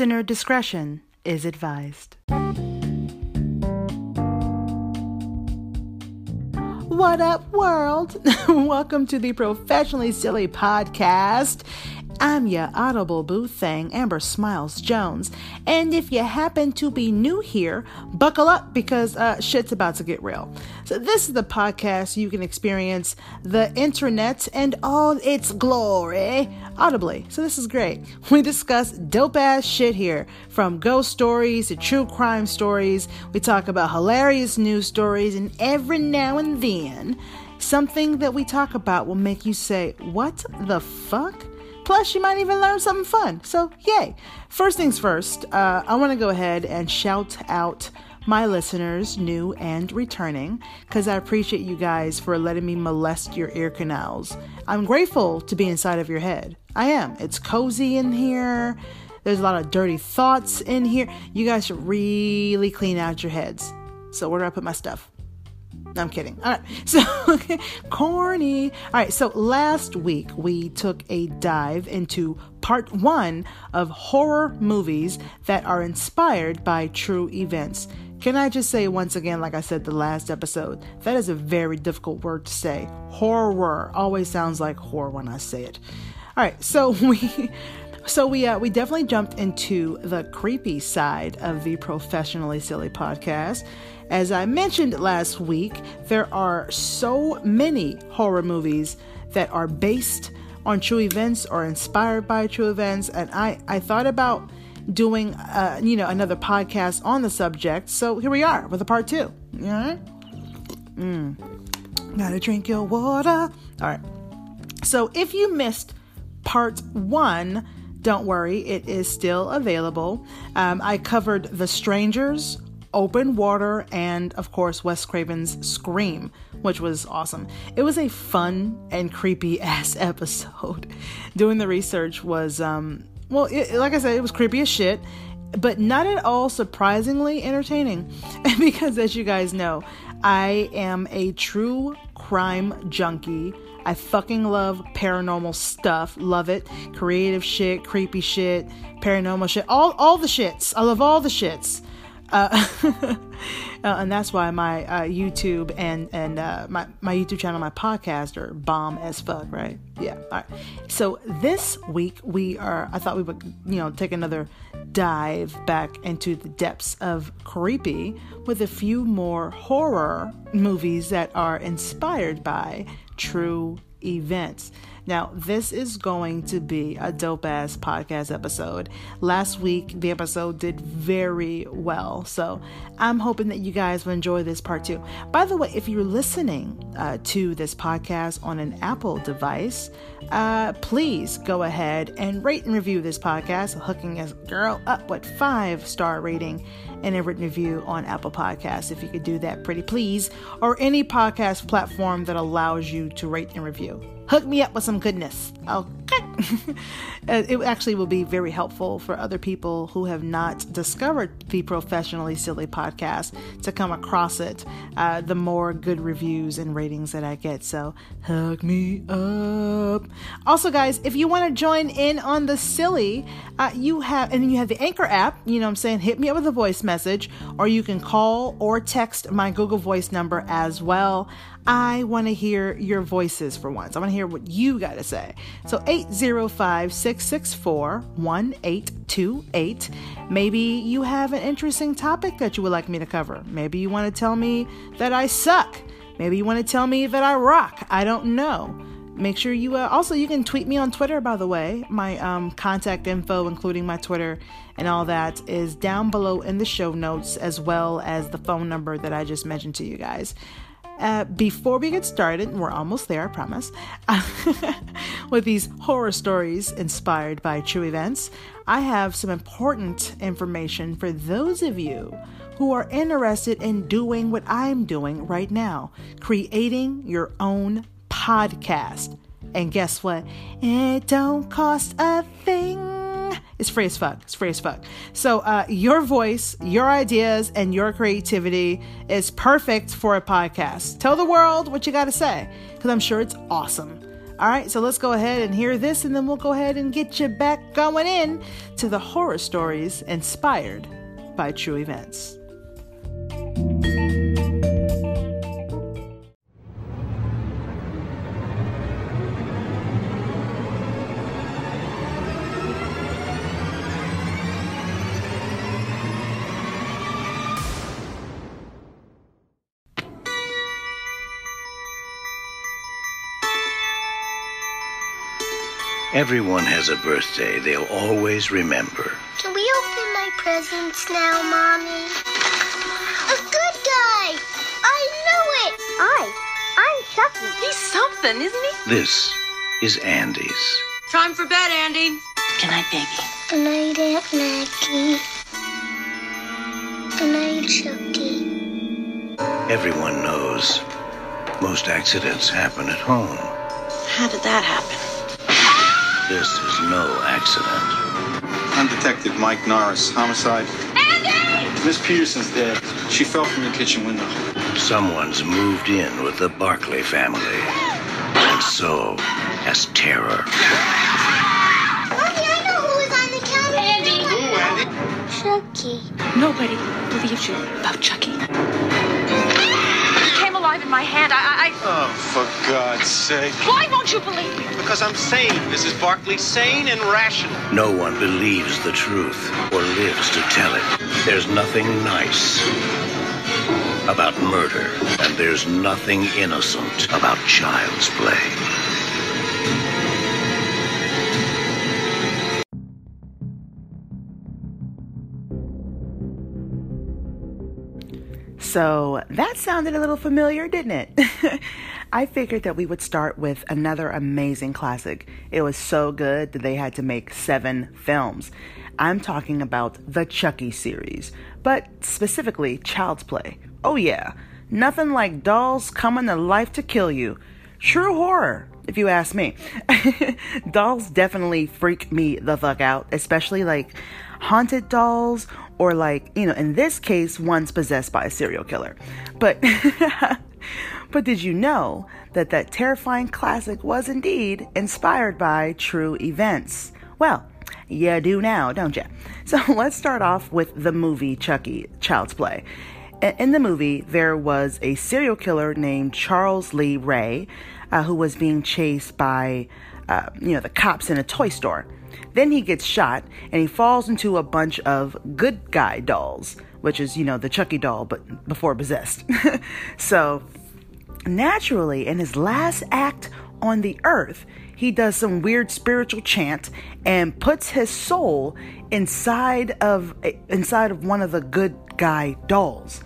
Listener discretion is advised. What up, world? Welcome to the Professionally Silly Podcast. I'm your audible boo thing, Amber Smiles Jones. And if you happen to be new here, buckle up because uh, shit's about to get real. So, this is the podcast you can experience the internet and all its glory audibly. So, this is great. We discuss dope ass shit here from ghost stories to true crime stories. We talk about hilarious news stories, and every now and then, something that we talk about will make you say, What the fuck? Plus, you might even learn something fun. So, yay. First things first, uh, I want to go ahead and shout out my listeners, new and returning, because I appreciate you guys for letting me molest your ear canals. I'm grateful to be inside of your head. I am. It's cozy in here. There's a lot of dirty thoughts in here. You guys should really clean out your heads. So, where do I put my stuff? I'm kidding. All right. So, corny. All right. So, last week we took a dive into part one of horror movies that are inspired by true events. Can I just say once again, like I said the last episode, that is a very difficult word to say. Horror always sounds like horror when I say it. All right. So, we. So we uh, we definitely jumped into the creepy side of the professionally silly podcast, as I mentioned last week, there are so many horror movies that are based on true events or inspired by true events, and I, I thought about doing uh, you know another podcast on the subject. So here we are with a part two. All right. Mm. Gotta drink your water. All right. So if you missed part one, don't worry, it is still available. Um, I covered The Strangers, Open Water, and of course, Wes Craven's Scream, which was awesome. It was a fun and creepy ass episode. Doing the research was, um, well, it, like I said, it was creepy as shit, but not at all surprisingly entertaining. because as you guys know, I am a true crime junkie. I fucking love paranormal stuff. Love it. Creative shit, creepy shit, paranormal shit, all all the shits. I love all the shits. Uh, uh, and that's why my uh, YouTube and and uh, my my YouTube channel, my podcast are bomb as fuck, right? Yeah. All right. So this week we are. I thought we would, you know, take another dive back into the depths of creepy with a few more horror movies that are inspired by true events. Now, this is going to be a dope ass podcast episode. Last week, the episode did very well. So I'm hoping that you guys will enjoy this part too. By the way, if you're listening uh, to this podcast on an Apple device, uh, please go ahead and rate and review this podcast, hooking us girl up with five star rating and a written review on Apple Podcasts. If you could do that, pretty please, or any podcast platform that allows you to rate and review hook me up with some goodness. Okay. it actually will be very helpful for other people who have not discovered the Professionally Silly podcast to come across it. Uh, the more good reviews and ratings that I get. So hook me up. Also, guys, if you want to join in on the silly, uh, you have, and you have the Anchor app, you know I'm saying? Hit me up with a voice message, or you can call or text my Google Voice number as well. I want to hear your voices for once. I want to hear what you got to say. So 805 664 1828. Maybe you have an interesting topic that you would like me to cover. Maybe you want to tell me that I suck. Maybe you want to tell me that I rock. I don't know. Make sure you uh, also you can tweet me on Twitter. By the way, my um, contact info, including my Twitter and all that, is down below in the show notes, as well as the phone number that I just mentioned to you guys. Uh, before we get started, we're almost there, I promise, with these horror stories inspired by true events, I have some important information for those of you who are interested in doing what I'm doing right now creating your own podcast. And guess what? It don't cost a thing. It's free as fuck. It's free as fuck. So, uh, your voice, your ideas, and your creativity is perfect for a podcast. Tell the world what you got to say because I'm sure it's awesome. All right, so let's go ahead and hear this, and then we'll go ahead and get you back going in to the horror stories inspired by true events. Everyone has a birthday they'll always remember. Can we open my presents now, Mommy? A good guy! I knew it! I, I'm Chucky. He's something, isn't he? This is Andy's. Time for bed, Andy. Good night, baby. Good night, Aunt Maggie. Good night, Chucky. Everyone knows most accidents happen at home. How did that happen? This is no accident. I'm Detective Mike Norris. Homicide. Andy! Miss Peterson's dead. She fell from your kitchen window. Someone's moved in with the Barclay family. And so has terror. Mommy, I know who was on the counter. Andy. Who, Andy? Chucky. Nobody believes you about Chucky. He came alive in my hand. I, I, Oh, for God's sake. Why won't you believe me? Because I'm sane, Mrs. Barclay. Sane and rational. No one believes the truth or lives to tell it. There's nothing nice about murder, and there's nothing innocent about child's play. So that sounded a little familiar, didn't it? I figured that we would start with another amazing classic. It was so good that they had to make seven films. I'm talking about the Chucky series, but specifically Child's Play. Oh, yeah, nothing like dolls coming to life to kill you. True horror, if you ask me. dolls definitely freak me the fuck out, especially like haunted dolls or like, you know, in this case, one's possessed by a serial killer. But but did you know that that terrifying classic was indeed inspired by true events? Well, you do now, don't you? So let's start off with the movie Chucky, Child's Play. In the movie, there was a serial killer named Charles Lee Ray uh, who was being chased by, uh, you know, the cops in a toy store. Then he gets shot and he falls into a bunch of good guy dolls, which is, you know, the Chucky doll, but before possessed. so, naturally, in his last act on the earth, he does some weird spiritual chant and puts his soul inside of inside of one of the good guy dolls.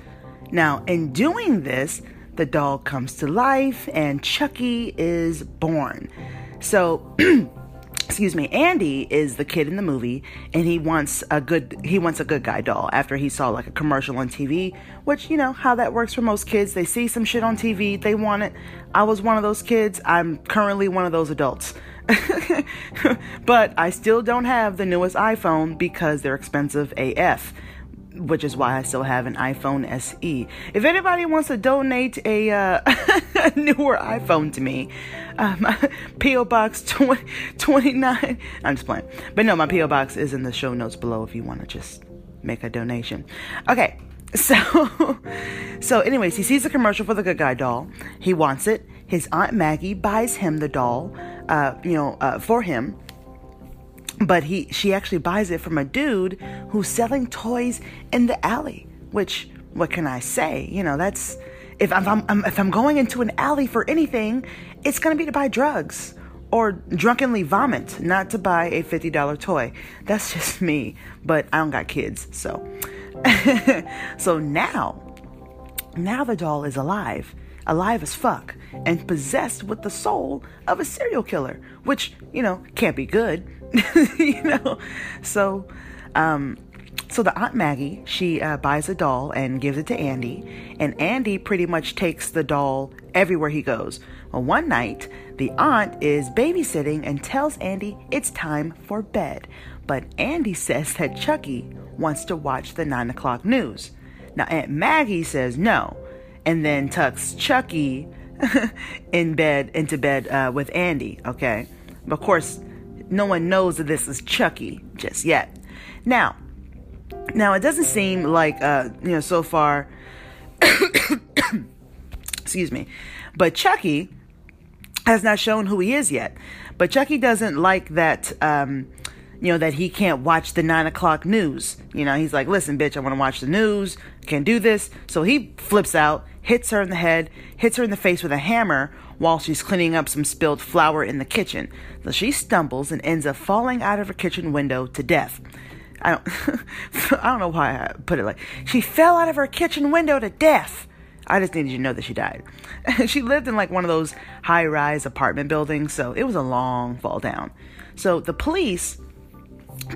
Now, in doing this, the doll comes to life and Chucky is born. So excuse me andy is the kid in the movie and he wants a good he wants a good guy doll after he saw like a commercial on tv which you know how that works for most kids. They see some shit on tv they want it. I was one of those kids. I'm currently one of those adults. But i still don't have the newest iphone because they're expensive af which is why I still have an iPhone SE. If anybody wants to donate a uh, newer iPhone to me, um, PO Box 20, 29. I'm just playing, but no, my PO Box is in the show notes below if you want to just make a donation. Okay, so so anyways, he sees the commercial for the Good Guy doll. He wants it. His aunt Maggie buys him the doll, uh, you know, uh, for him but he she actually buys it from a dude who's selling toys in the alley which what can i say you know that's if i'm, I'm if i'm going into an alley for anything it's going to be to buy drugs or drunkenly vomit not to buy a $50 toy. That's just me but i don't got kids so. So now now the doll is alive alive as fuck and possessed with the soul of a serial killer which you know can't be good you know? So um so the aunt maggie she uh, buys a doll and gives it to andy and andy pretty much takes the doll everywhere he goes well one night the aunt is babysitting and tells andy it's time for bed but andy says that chucky wants to watch the 9 o'clock news now aunt maggie says no and then tucks chucky in bed, into bed uh, with Andy, okay? But of course, no one knows that this is Chucky just yet. Now, now it doesn't seem like, uh, you know, so far, excuse me, but Chucky has not shown who he is yet. But Chucky doesn't like that, um, you know, that he can't watch the nine o'clock news. You know, he's like, listen, bitch, I want to watch the news. Can't do this. So he flips out, hits her in the head, hits her in the face with a hammer while she's cleaning up some spilled flour in the kitchen. So she stumbles and ends up falling out of her kitchen window to death. I don't, I don't know why I put it like she fell out of her kitchen window to death. I just needed you to know that she died. she lived in like one of those high rise apartment buildings, so it was a long fall down. So the police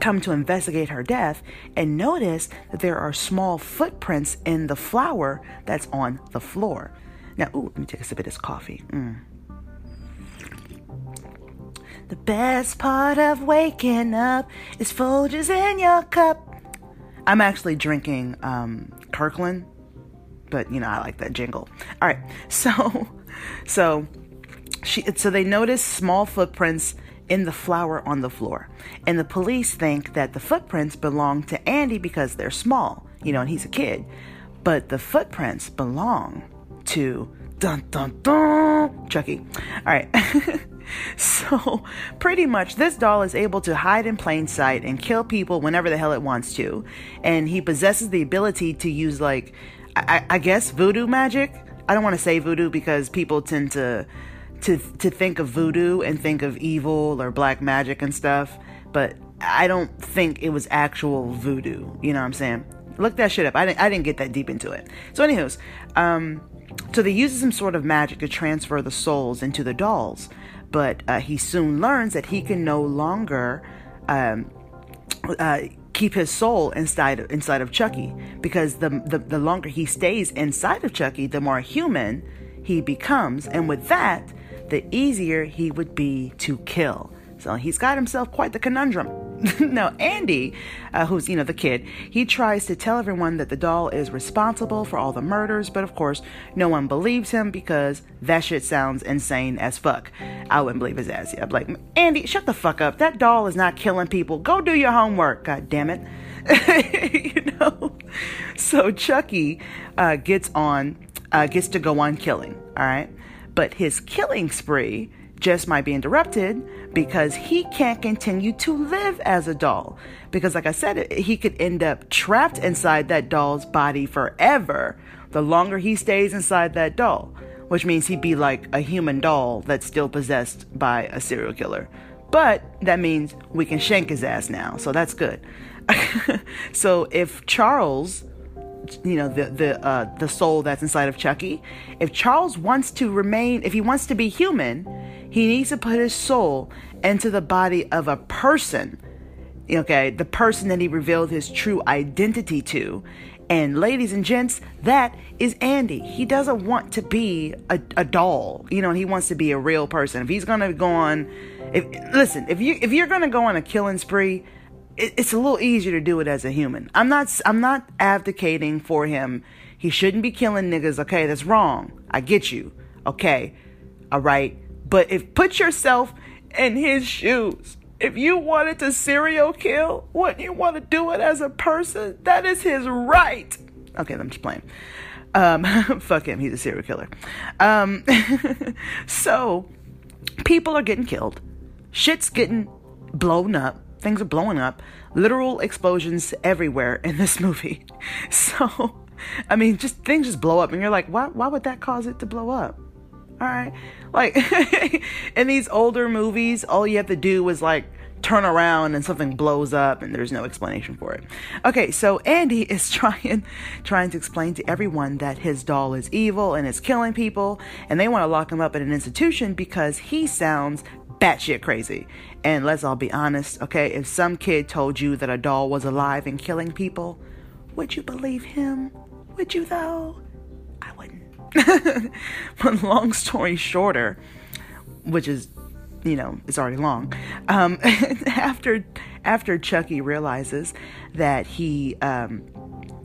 come to investigate her death and notice that there are small footprints in the flour that's on the floor. Now, ooh, let me take a sip of this coffee. Mm. The best part of waking up is Folgers in your cup. I'm actually drinking um, Kirkland but you know I like that jingle. All right, so so she so they notice small footprints in the flour on the floor, and the police think that the footprints belong to Andy because they're small, you know, and he's a kid, but the footprints belong to dun dun dun Chucky. All right. so, pretty much, this doll is able to hide in plain sight and kill people whenever the hell it wants to. And he possesses the ability to use, like, I, I guess voodoo magic. I don't want to say voodoo because people tend to to to think of voodoo and think of evil or black magic and stuff, but I don't think it was actual voodoo. You know what I'm saying? Look that shit up. I didn't I didn't get that deep into it. So, anywho's, um, so they use some sort of magic to transfer the souls into the dolls, but uh, he soon learns that he can no longer um, uh, keep his soul inside of, inside of Chucky because the, the the longer he stays inside of Chucky, the more human he becomes, and with that, the easier he would be to kill. So he's got himself quite the conundrum. now, Andy, uh, who's, you know, the kid, he tries to tell everyone that the doll is responsible for all the murders, but of course, no one believes him because that shit sounds insane as fuck. I wouldn't believe his ass. I'd be like, Andy, shut the fuck up. That doll is not killing people. Go do your homework, god damn it. you know? So Chucky uh, gets on, uh, gets to go on killing, all right? But his killing spree just might be interrupted because he can't continue to live as a doll. Because, like I said, he could end up trapped inside that doll's body forever the longer he stays inside that doll, which means he'd be like a human doll that's still possessed by a serial killer. But that means we can shank his ass now, so that's good. so if Charles you know the the uh, the soul that's inside of Chucky. If Charles wants to remain, if he wants to be human, he needs to put his soul into the body of a person. Okay, the person that he revealed his true identity to. And ladies and gents, that is Andy. He doesn't want to be a, a doll, you know. He wants to be a real person. If he's gonna go on, if listen, if you if you're gonna go on a killing spree, it, it's a little easier to do it as a human. I'm not I'm not advocating for him. He shouldn't be killing niggas. Okay, that's wrong. I get you. Okay, all right. But if put yourself in his shoes. If you wanted to serial kill, wouldn't you want to do it as a person? That is his right. Okay, I'm just playing. Um, fuck him, he's a serial killer. Um, so people are getting killed. Shit's getting blown up things are blowing up, literal explosions everywhere in this movie. So, I mean, just things just blow up, and you're like, why? Why would that cause it to blow up? All right, like in these older movies, all you have to do was like turn around and something blows up and there's no explanation for it. Okay, so Andy is trying trying to explain to everyone that his doll is evil and is killing people and they want to lock him up in an institution because he sounds batshit crazy. And let's all be honest, okay? If some kid told you that a doll was alive and killing people, would you believe him? Would you though? I wouldn't. but long story shorter, which is you know it's already long um, after after chucky realizes that he um,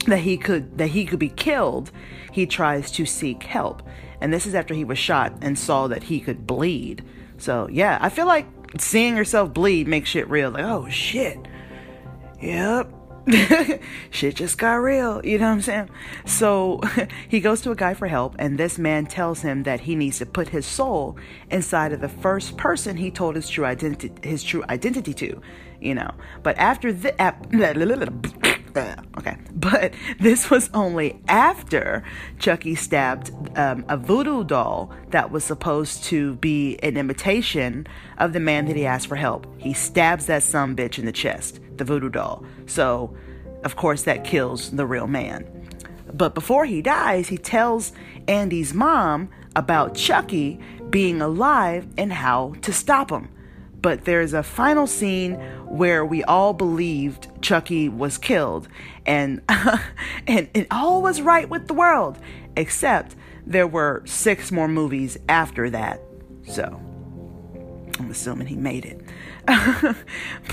that he could that he could be killed, he tries to seek help. And this is after he was shot and saw that he could bleed. So yeah, I feel like seeing yourself bleed makes shit real. Like, oh shit. Yep. shit just got real. You know what I'm saying? So he goes to a guy for help, and this man tells him that he needs to put his soul inside of the first person he told his true identity his true identity to. You know. But after the okay, but this was only after Chucky stabbed um, a voodoo doll that was supposed to be an imitation of the man that he asked for help. He stabs that some bitch in the chest, the voodoo doll. So, of course, that kills the real man. But before he dies, he tells Andy's mom about Chucky being alive and how to stop him but there's a final scene where we all believed Chucky was killed and and it all was right with the world except there were six more movies after that. So I'm assuming he made it.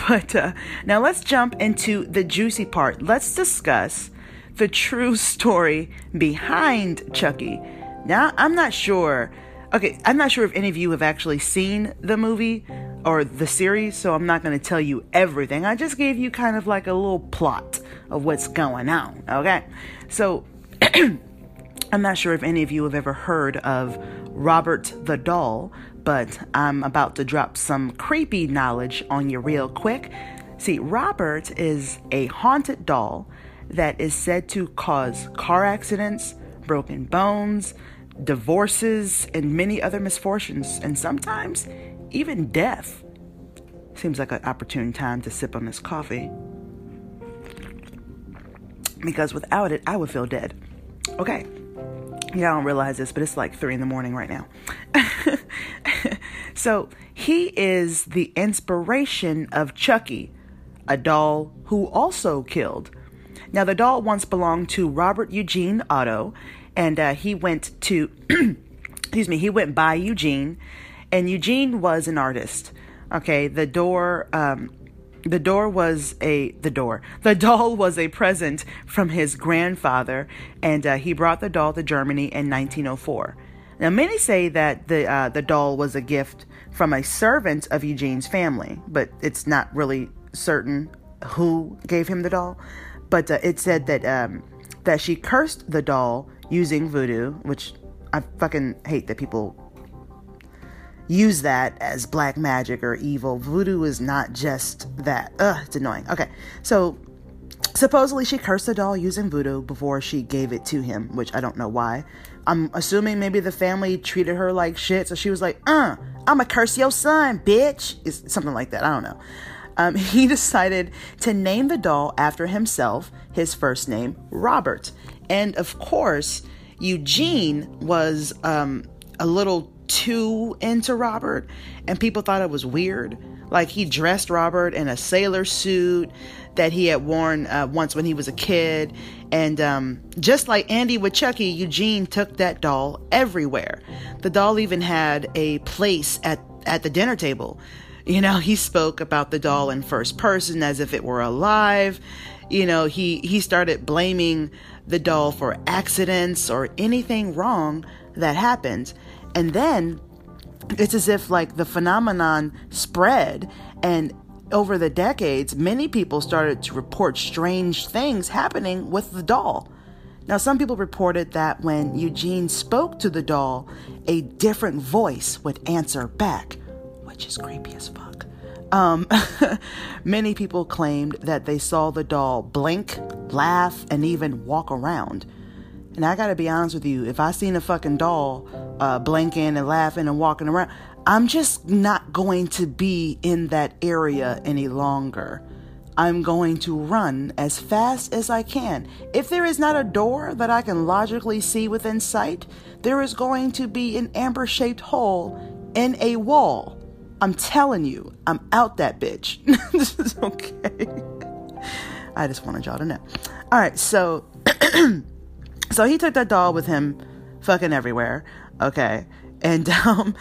but uh, now let's jump into the juicy part. Let's discuss the true story behind Chucky. Now, I'm not sure. Okay, I'm not sure if any of you have actually seen the movie, or the series, so I'm not going to tell you everything. I just gave you kind of like a little plot of what's going on, okay? So, I'm not sure if any of you have ever heard of Robert the Doll, but I'm about to drop some creepy knowledge on you real quick. See, Robert is a haunted doll that is said to cause car accidents, broken bones, divorces, and many other misfortunes, and sometimes even death. Seems like an opportune time to sip on this coffee. Because without it, I would feel dead. Okay. Y'all don't realize this, but it's like three in the morning right now. so he is the inspiration of Chucky, a doll who also killed. Now, the doll once belonged to Robert Eugene Otto, and uh, he went to, excuse me, he went by Eugene and Eugene was an artist. Okay, the door, um, the door was a the door. The doll was a present from his grandfather, and uh, he brought the doll to Germany in 1904. Now, many say that the uh, the doll was a gift from a servant of Eugene's family, but it's not really certain who gave him the doll. But uh, it said that um, that she cursed the doll using voodoo, which I fucking hate that people use that as black magic or evil. Voodoo is not just that. Ugh, it's annoying. Okay, so supposedly she cursed the doll using voodoo before she gave it to him, which I don't know why. I'm assuming maybe the family treated her like shit, so she was like, uh, I'ma curse your son, bitch. It's something like that. I don't know. Um, he decided to name the doll after himself, his first name, Robert. And of course, Eugene was um, a little too into Robert, and people thought it was weird. Like he dressed Robert in a sailor suit that he had worn uh, once when he was a kid. And um, just like Andy with Chucky, Eugene took that doll everywhere. The doll even had a place at, at the dinner table. You know, he spoke about the doll in first person as if it were alive. You know, he, he started blaming the doll for accidents or anything wrong that happened. And then it's as if like the phenomenon spread and over the decades, many people started to report strange things happening with the doll. Now, some people reported that when Eugene spoke to the doll, a different voice would answer back, which is creepy as fuck. Um, many people claimed that they saw the doll blink, laugh, and even walk around. And I gotta be honest with you, if I seen a fucking doll uh, blinking and laughing and walking around, I'm just not going to be in that area any longer. I'm going to run as fast as I can. If there is not a door that I can logically see within sight, there is going to be an amber shaped hole in a wall. I'm telling you, I'm out that bitch. this is okay. I just wanted y'all to know. All right, so so he took that doll with him fucking everywhere. Okay. And um,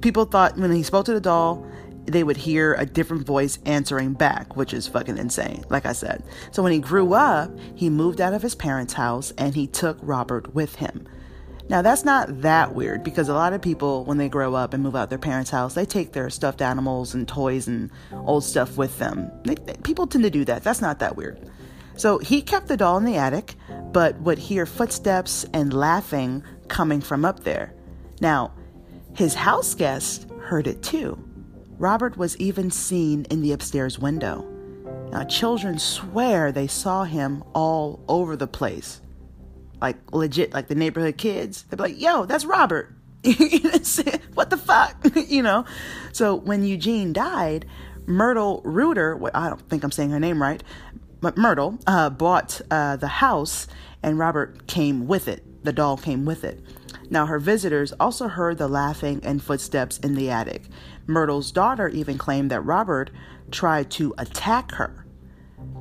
people thought when he spoke to the doll, they would hear a different voice answering back, which is fucking insane, like I said. So when he grew up, he moved out of his parents' house and he took Robert with him. Now, that's not that weird because a lot of people, when they grow up and move out their parents' house, they take their stuffed animals and toys and old stuff with them. They, they, people tend to do that. That's not that weird. So he kept the doll in the attic, but would hear footsteps and laughing coming from up there. Now, his house guests heard it too. Robert was even seen in the upstairs window. Now, children swear they saw him all over the place. Like, legit, like the neighborhood kids. They'd be like, yo, that's Robert. what the fuck? you know? So, when Eugene died, Myrtle Reuter, I don't think I'm saying her name right, Myrtle uh, bought uh, the house and Robert came with it. The doll came with it. Now, her visitors also heard the laughing and footsteps in the attic. Myrtle's daughter even claimed that Robert tried to attack her.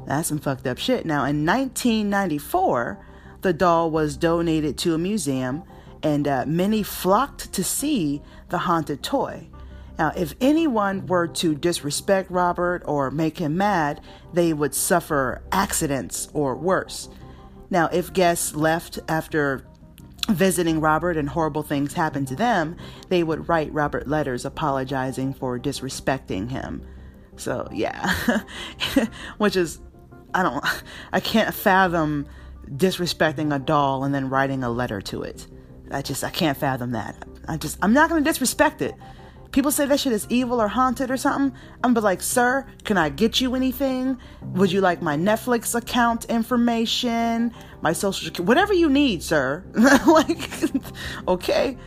That's some fucked up shit. Now, in 1994, the doll was donated to a museum, and uh, many flocked to see the haunted toy. Now, if anyone were to disrespect Robert or make him mad, they would suffer accidents or worse. Now, if guests left after visiting Robert and horrible things happened to them, they would write Robert letters apologizing for disrespecting him. So, yeah. Which is, I don't, I can't fathom disrespecting a doll and then writing a letter to it. I just, I can't fathom that. I just, I'm not going to disrespect it people say that shit is evil or haunted or something, I'm be like, sir, can I get you anything? Would you like my Netflix account information, my social security, whatever you need, sir? like, okay.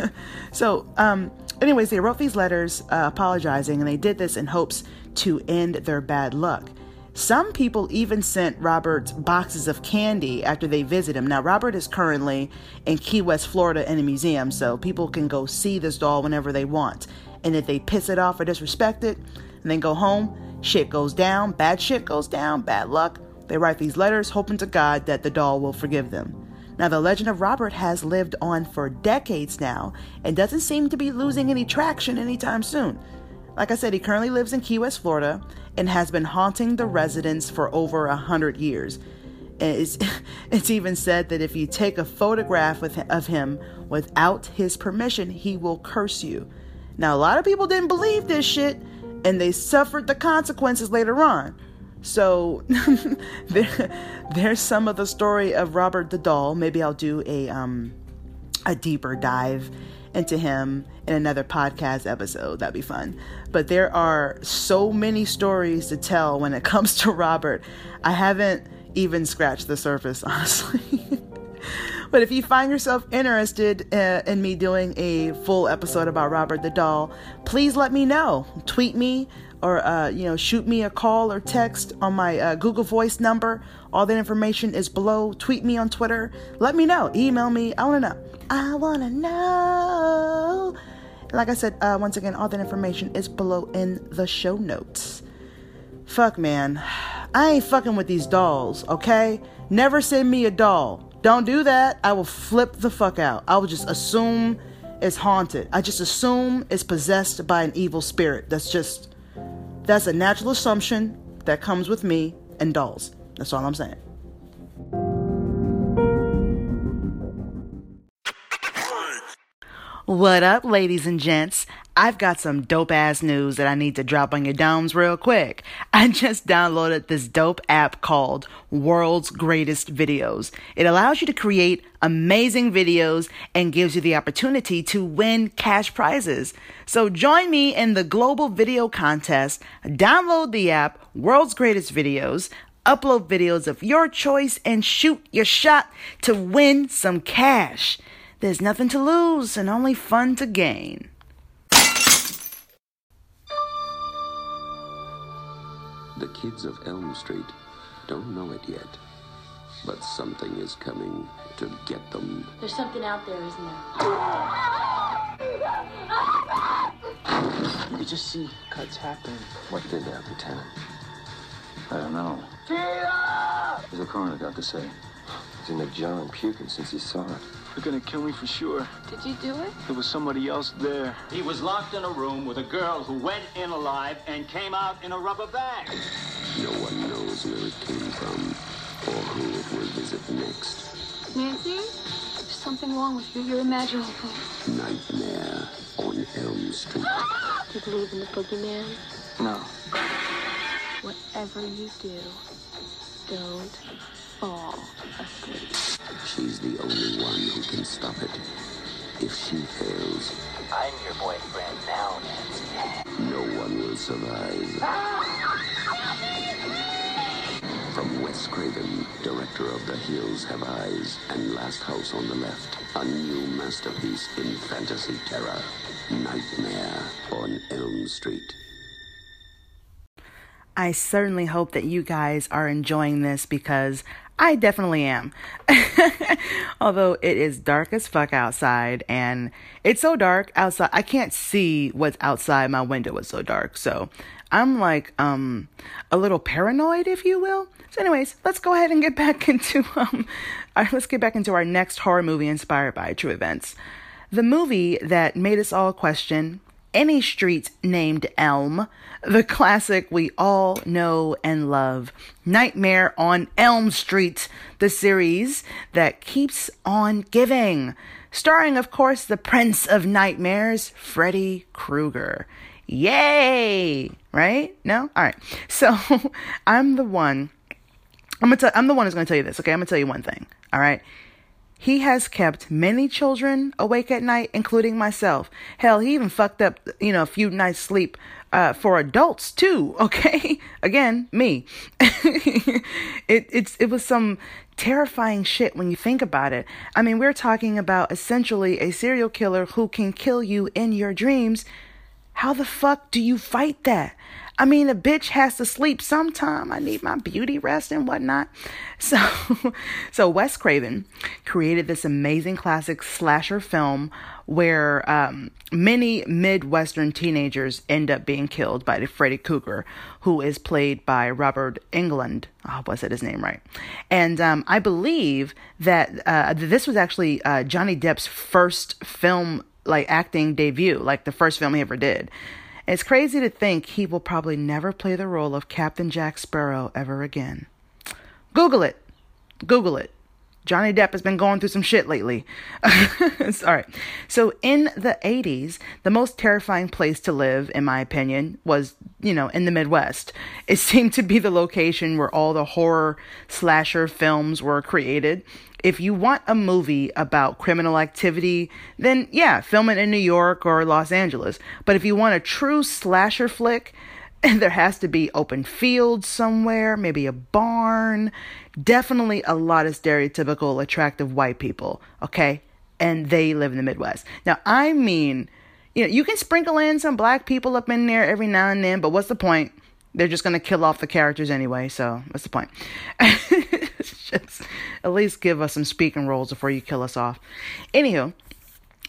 so, um, anyways, they wrote these letters uh, apologizing, and they did this in hopes to end their bad luck. Some people even sent Robert boxes of candy after they visit him. Now, Robert is currently in Key West, Florida, in a museum, so people can go see this doll whenever they want. And if they piss it off or disrespect it and then go home, shit goes down, bad shit goes down, bad luck. They write these letters hoping to God that the doll will forgive them. Now, the legend of Robert has lived on for decades now and doesn't seem to be losing any traction anytime soon. Like I said, he currently lives in Key West, Florida, and has been haunting the residents for over a hundred years. It's, it's even said that if you take a photograph with, of him without his permission, he will curse you. Now, a lot of people didn't believe this shit, and they suffered the consequences later on. So, there, there's some of the story of Robert the Doll. Maybe I'll do a um, a deeper dive into him in another podcast episode. That'd be fun. But there are so many stories to tell when it comes to Robert. I haven't even scratched the surface, honestly. but if you find yourself interested uh, in me doing a full episode about Robert the Doll, please let me know. Tweet me or uh, you know shoot me a call or text on my uh, Google Voice number. All that information is below. Tweet me on Twitter. Let me know. Email me. I want to know. I want to know. Like I said, uh, once again, all that information is below in the show notes. Fuck, man. I ain't fucking with these dolls, okay? Never send me a doll. Don't do that. I will flip the fuck out. I will just assume it's haunted. I just assume it's possessed by an evil spirit. That's just, that's a natural assumption that comes with me and dolls. That's all I'm saying. What up, ladies and gents? I've got some dope ass news that I need to drop on your domes real quick. I just downloaded this dope app called World's Greatest Videos. It allows you to create amazing videos and gives you the opportunity to win cash prizes. So join me in the global video contest. Download the app World's Greatest Videos upload videos of your choice, and shoot your shot to win some cash. There's nothing to lose and only fun to gain. The kids of Elm Street don't know it yet, but something is coming to get them. There's something out there, isn't there? You just see cuts happen. What did that, Lieutenant? I don't know. Tina! What's the coroner got to say? He's in the jar and puking since he saw it. They're gonna kill me for sure. Did you do it? There was somebody else there. He was locked in a room with a girl who went in alive and came out in a rubber bag. No one knows where it came from or who it will visit next. Nancy? There's something wrong with you. You're imaginable. Nightmare on Elm Street. Do you believe in the boogeyman? No. Whatever you do, don't fall asleep. She's the only one who can stop it. If she fails, I'm your boyfriend now, Nancy. no one will survive. From Wes Craven, director of The Hills Have Eyes and Last House on the Left, a new masterpiece in fantasy terror, Nightmare on Elm Street. I certainly hope that you guys are enjoying this because I definitely am. Although it is dark as fuck outside and it's so dark outside I can't see what's outside my window it's so dark. So I'm like um a little paranoid if you will. So anyways, let's go ahead and get back into um let's get back into our next horror movie inspired by true events. The movie that made us all question any street named Elm, the classic we all know and love, Nightmare on Elm Street, the series that keeps on giving. Starring, of course, the Prince of Nightmares, Freddy Krueger. Yay! Right? No? All right. So I'm the one. I'm gonna tell. I'm the one who's gonna tell you this. Okay, I'm gonna tell you one thing. All right. He has kept many children awake at night, including myself. Hell, he even fucked up, you know, a few nights sleep uh, for adults too. Okay, again, me. it it's it was some terrifying shit when you think about it. I mean, we're talking about essentially a serial killer who can kill you in your dreams. How the fuck do you fight that? I mean, a bitch has to sleep sometime. I need my beauty rest and whatnot. So, so Wes Craven created this amazing classic slasher film where um, many Midwestern teenagers end up being killed by the Freddy Krueger, who is played by Robert Englund. Oh, was it his name right? And um, I believe that uh, this was actually uh, Johnny Depp's first film, like acting debut, like the first film he ever did. It's crazy to think he will probably never play the role of Captain Jack Sparrow ever again. Google it. Google it. Johnny Depp has been going through some shit lately. Right. So in the 80s, the most terrifying place to live, in my opinion, was, you know, in the Midwest. It seemed to be the location where all the horror slasher films were created. If you want a movie about criminal activity, then yeah, film it in New York or Los Angeles. But if you want a true slasher flick, there has to be open fields somewhere, maybe a barn, definitely a lot of stereotypical attractive white people, okay? And they live in the Midwest. Now, I mean, you know, you can sprinkle in some black people up in there every now and then, but what's the point? They're just going to kill off the characters anyway, so what's the point? just at least give us some speaking roles before you kill us off. Anywho,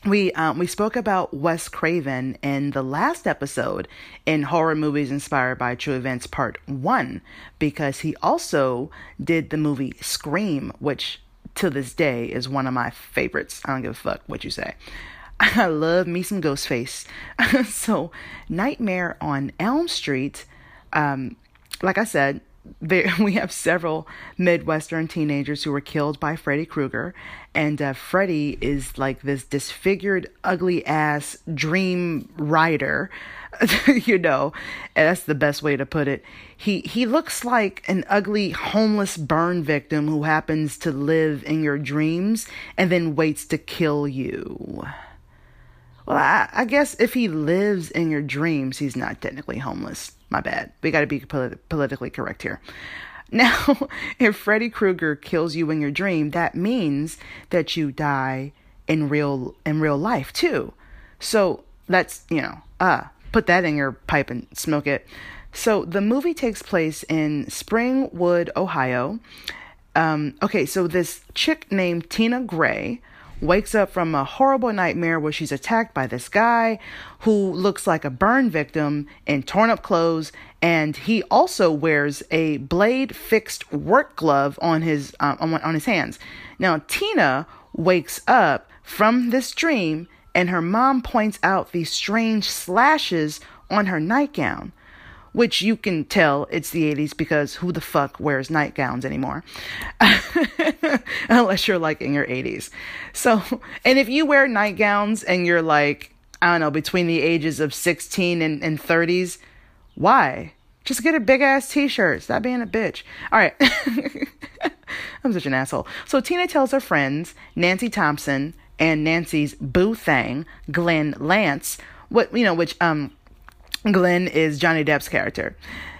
we um, we spoke about Wes Craven in the last episode in horror movies inspired by true events part 1 because he also did the movie Scream which to this day is one of my favorites. I don't give a fuck what you say. I love me some Ghostface. so, Nightmare on Elm Street um, like I said, there, we have several Midwestern teenagers who were killed by Freddy Krueger, and uh, Freddy is like this disfigured, ugly ass dream rider. you know, and that's the best way to put it. He he looks like an ugly homeless burn victim who happens to live in your dreams and then waits to kill you. Well, I, I guess if he lives in your dreams, he's not technically homeless. My bad. We got to be polit- politically correct here. Now, if Freddy Krueger kills you in your dream, that means that you die in real in real life too. So let's you know, uh, put that in your pipe and smoke it. So the movie takes place in Springwood, Ohio. Um, okay, so this chick named Tina Gray wakes up from a horrible nightmare where she's attacked by this guy who looks like a burn victim in torn up clothes and he also wears a blade fixed work glove on his uh, on, on his hands. Now tina wakes up from this dream and her mom points out these strange slashes on her nightgown, which you can tell it's the 80s because who the fuck wears nightgowns anymore? Unless you're like in your 80s. So, and if you wear nightgowns and you're like, I don't know, between the ages of 16 and, and 30s, why? Just get a big ass t shirt. Stop being a bitch. All right. I'm such an asshole. So Tina tells her friends, Nancy Thompson and Nancy's boo thing, Glenn Lance, what you know, which um Glenn is Johnny Depp's character.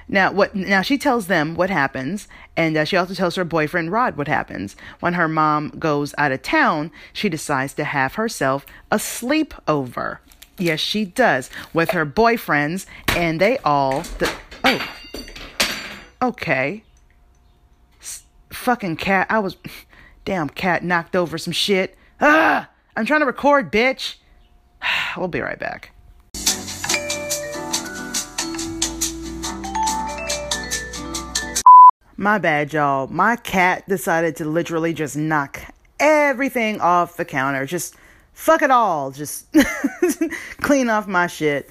Now, what? Now she tells them what happens, and uh, she also tells her boyfriend Rod what happens. When her mom goes out of town, she decides to have herself a sleepover. Yes, she does with her boyfriends, and they all. The, oh, okay. S- fucking cat! I was, damn cat knocked over some shit. Ah, I'm trying to record, bitch. We'll be right back. My bad, y'all. My cat decided to literally just knock everything off the counter. Just fuck it all. Just clean off my shit.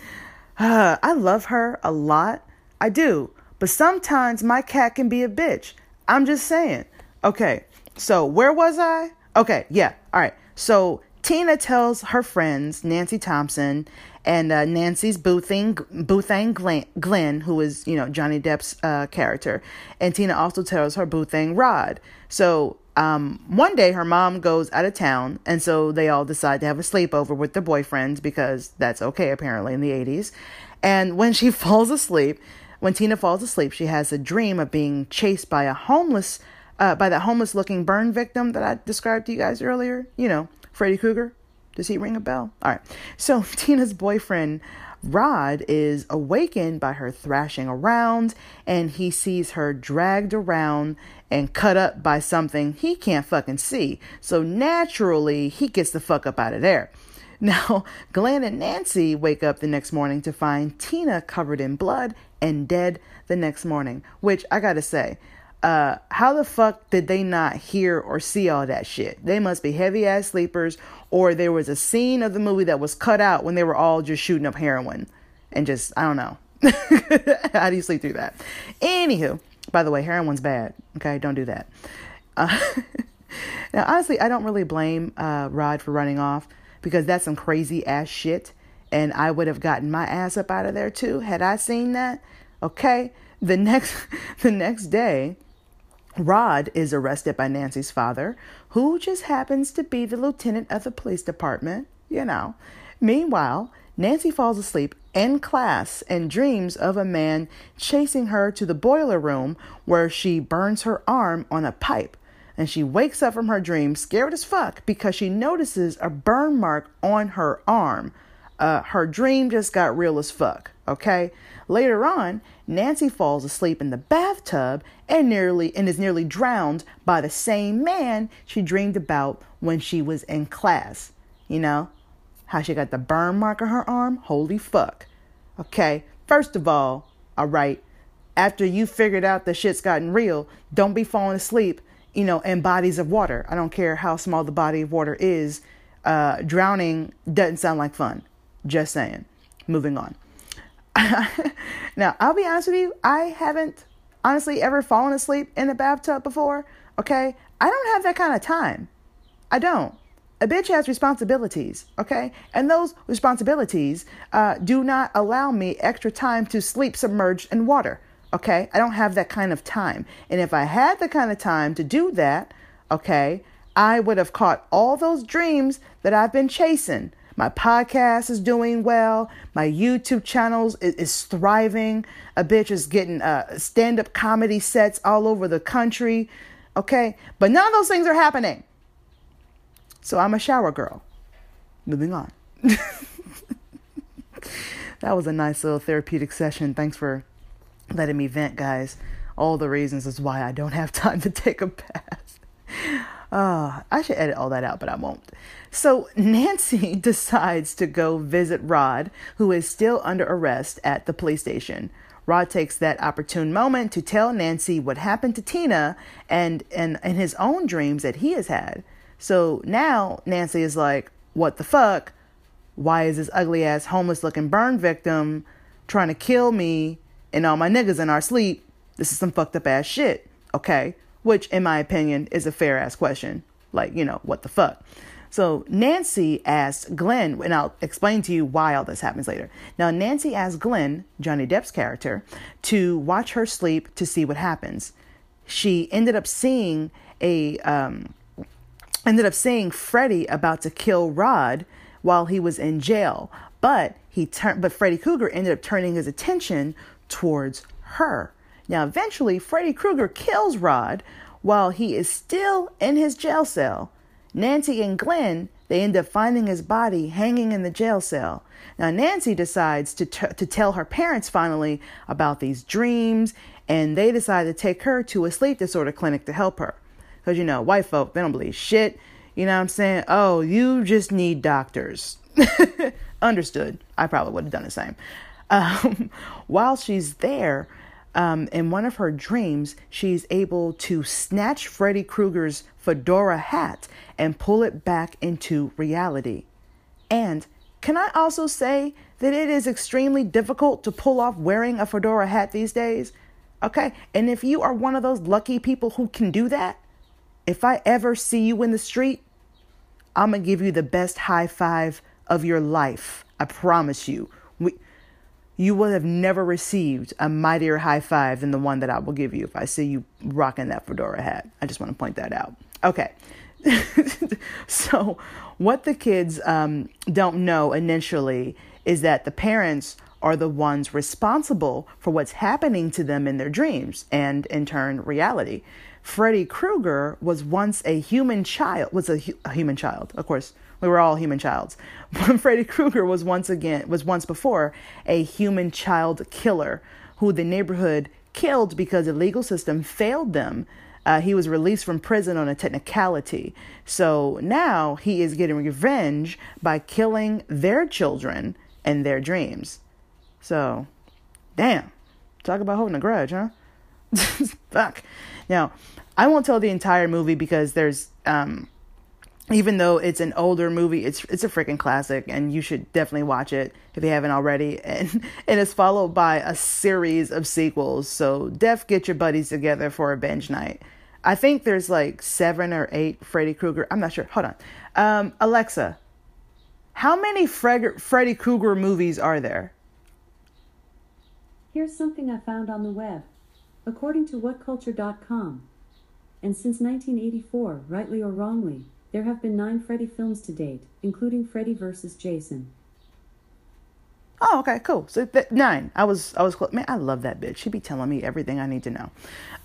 Uh, I love her a lot. I do. But sometimes my cat can be a bitch. I'm just saying. Okay, so where was I? Okay, yeah. All right. So Tina tells her friends, Nancy Thompson and uh, Nancy's Boothing, Boothang Glenn, Glenn, who is, you know, Johnny Depp's uh, character. And Tina also tells her Boothang Rod. So um, one day her mom goes out of town, and so they all decide to have a sleepover with their boyfriends because that's okay apparently in the 80s. And when she falls asleep, when Tina falls asleep, she has a dream of being chased by a homeless, uh, by that homeless looking burn victim that I described to you guys earlier. You know, Freddy Krueger. Does he ring a bell? All right. So Tina's boyfriend, Rod, is awakened by her thrashing around and he sees her dragged around and cut up by something he can't fucking see. So naturally, he gets the fuck up out of there. Now, Glenn and Nancy wake up the next morning to find Tina covered in blood and dead the next morning, which I gotta say, uh, how the fuck did they not hear or see all that shit? They must be heavy ass sleepers, or there was a scene of the movie that was cut out when they were all just shooting up heroin and just, I don't know. how do you sleep through that? Anywho, by the way, heroin's bad. Okay, don't do that. Uh, now, honestly, I don't really blame uh, Rod for running off because that's some crazy ass shit. And I would have gotten my ass up out of there too had I seen that. Okay. The next the next day, Rod is arrested by Nancy's father, who just happens to be the lieutenant of the police department, you know. Meanwhile, Nancy falls asleep in class and dreams of a man chasing her to the boiler room where she burns her arm on a pipe. And she wakes up from her dream scared as fuck because she notices a burn mark on her arm. Uh, her dream just got real as fuck, okay? Later on, Nancy falls asleep in the bathtub and nearly and is nearly drowned by the same man she dreamed about when she was in class. You know, how she got the burn mark on her arm? Holy fuck. Okay, first of all, all right, after you figured out the shit's gotten real, don't be falling asleep, you know, in bodies of water. I don't care how small the body of water is. Uh, drowning doesn't sound like fun. Just saying. Moving on. now, I'll be honest with you, I haven't honestly ever fallen asleep in a bathtub before. Okay? I don't have that kind of time. I don't. A bitch has responsibilities, okay? And those responsibilities uh, do not allow me extra time to sleep submerged in water, okay? I don't have that kind of time. And if I had the kind of time to do that, okay, I would have caught all those dreams that I've been chasing my podcast is doing well. My YouTube channels is, is thriving. A bitch is getting uh, stand up comedy sets all over the country. Okay. But none of those things are happening. So I'm a shower girl. Moving on. that was a nice little therapeutic session. Thanks for letting me vent, guys. All the reasons is why I don't have time to take a bath. Uh, I should edit all that out, but I won't. So Nancy decides to go visit Rod, who is still under arrest at the police station. Rod takes that opportune moment to tell Nancy what happened to Tina and, and, and his own dreams that he has had. So now Nancy is like, what the fuck? Why is this ugly ass homeless looking burn victim trying to kill me and all my niggas in our sleep? This is some fucked up ass shit. Okay. Which, in my opinion, is a fair ass question. Like, you know, what the fuck? So Nancy asked Glenn, and I'll explain to you why all this happens later. Now, Nancy asked Glenn, Johnny Depp's character, to watch her sleep to see what happens. She ended up seeing a um, ended up seeing Freddy about to kill Rod while he was in jail, but he turned. But Freddy Krueger ended up turning his attention towards her. Now, eventually, Freddy Krueger kills Rod while he is still in his jail cell. Nancy and Glenn, they end up finding his body hanging in the jail cell. Now, Nancy decides to, t- to tell her parents finally about these dreams, and they decide to take her to a sleep disorder clinic to help her. Because, you know, white folk, they don't believe shit. You know what I'm saying? Oh, you just need doctors. Understood. I probably would have done the same. Um, while she's there, um, in one of her dreams, she's able to snatch Freddy Krueger's fedora hat and pull it back into reality. And can I also say that it is extremely difficult to pull off wearing a fedora hat these days? Okay, and if you are one of those lucky people who can do that, if I ever see you in the street, I'm gonna give you the best high five of your life. I promise you. We, you will have never received a mightier high five than the one that I will give you if I see you rocking that fedora hat. I just want to point that out. Okay. so, what the kids um, don't know initially is that the parents are the ones responsible for what's happening to them in their dreams and, in turn, reality. Freddy Krueger was once a human child, was a, a human child, of course we were all human childs. But Freddy Krueger was once again was once before a human child killer who the neighborhood killed because the legal system failed them. Uh, he was released from prison on a technicality. So now he is getting revenge by killing their children and their dreams. So, damn. Talk about holding a grudge, huh? Fuck. Now, I won't tell the entire movie because there's um, even though it's an older movie, it's it's a freaking classic, and you should definitely watch it if you haven't already. And and it's followed by a series of sequels. So def get your buddies together for a binge night. I think there's like seven or eight Freddy Krueger. I'm not sure. Hold on, um, Alexa. How many Fred- Freddy Krueger movies are there? Here's something I found on the web. According to WhatCulture.com, and since 1984, rightly or wrongly, there have been nine Freddy films to date, including Freddy vs. Jason. Oh, okay, cool. So th- nine. I was, I was close. Man, I love that bitch. She be telling me everything I need to know.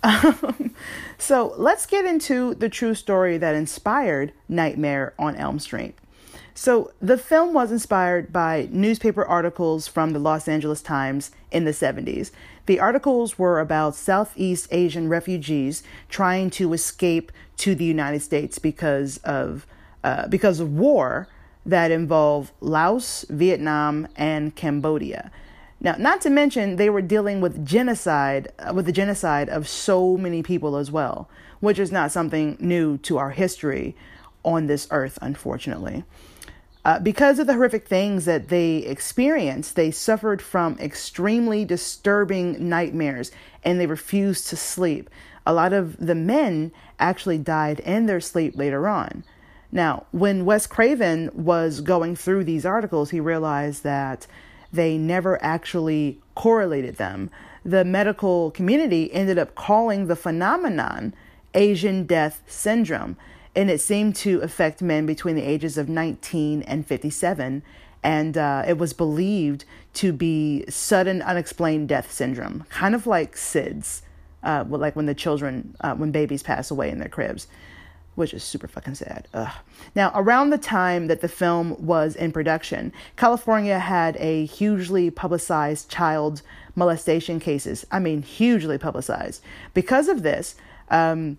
Um, so let's get into the true story that inspired Nightmare on Elm Street. So the film was inspired by newspaper articles from the Los Angeles Times in the 70s. The articles were about Southeast Asian refugees trying to escape to the United States because of uh, because of war that involved Laos, Vietnam, and Cambodia. Now, not to mention they were dealing with genocide, uh, with the genocide of so many people as well, which is not something new to our history on this earth, unfortunately. Uh, because of the horrific things that they experienced, they suffered from extremely disturbing nightmares and they refused to sleep. A lot of the men actually died in their sleep later on. Now, when Wes Craven was going through these articles, he realized that they never actually correlated them. The medical community ended up calling the phenomenon Asian death syndrome and it seemed to affect men between the ages of 19 and 57. And uh, it was believed to be sudden unexplained death syndrome, kind of like SIDS, uh, like when the children, uh, when babies pass away in their cribs, which is super fucking sad. Ugh. Now, around the time that the film was in production, California had a hugely publicized child molestation cases. I mean, hugely publicized. Because of this, um,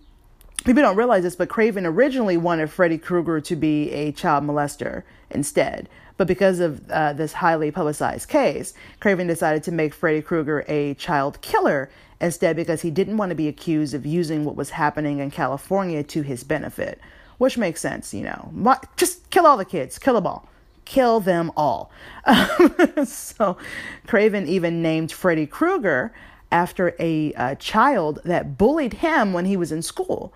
people don't realize this, but Craven originally wanted Freddy Krueger to be a child molester instead. But because of uh, this highly publicized case, Craven decided to make Freddy Krueger a child killer instead because he didn't want to be accused of using what was happening in California to his benefit, which makes sense, you know. Just kill all the kids, kill them all, kill them all. so Craven even named Freddy Krueger after a, a child that bullied him when he was in school.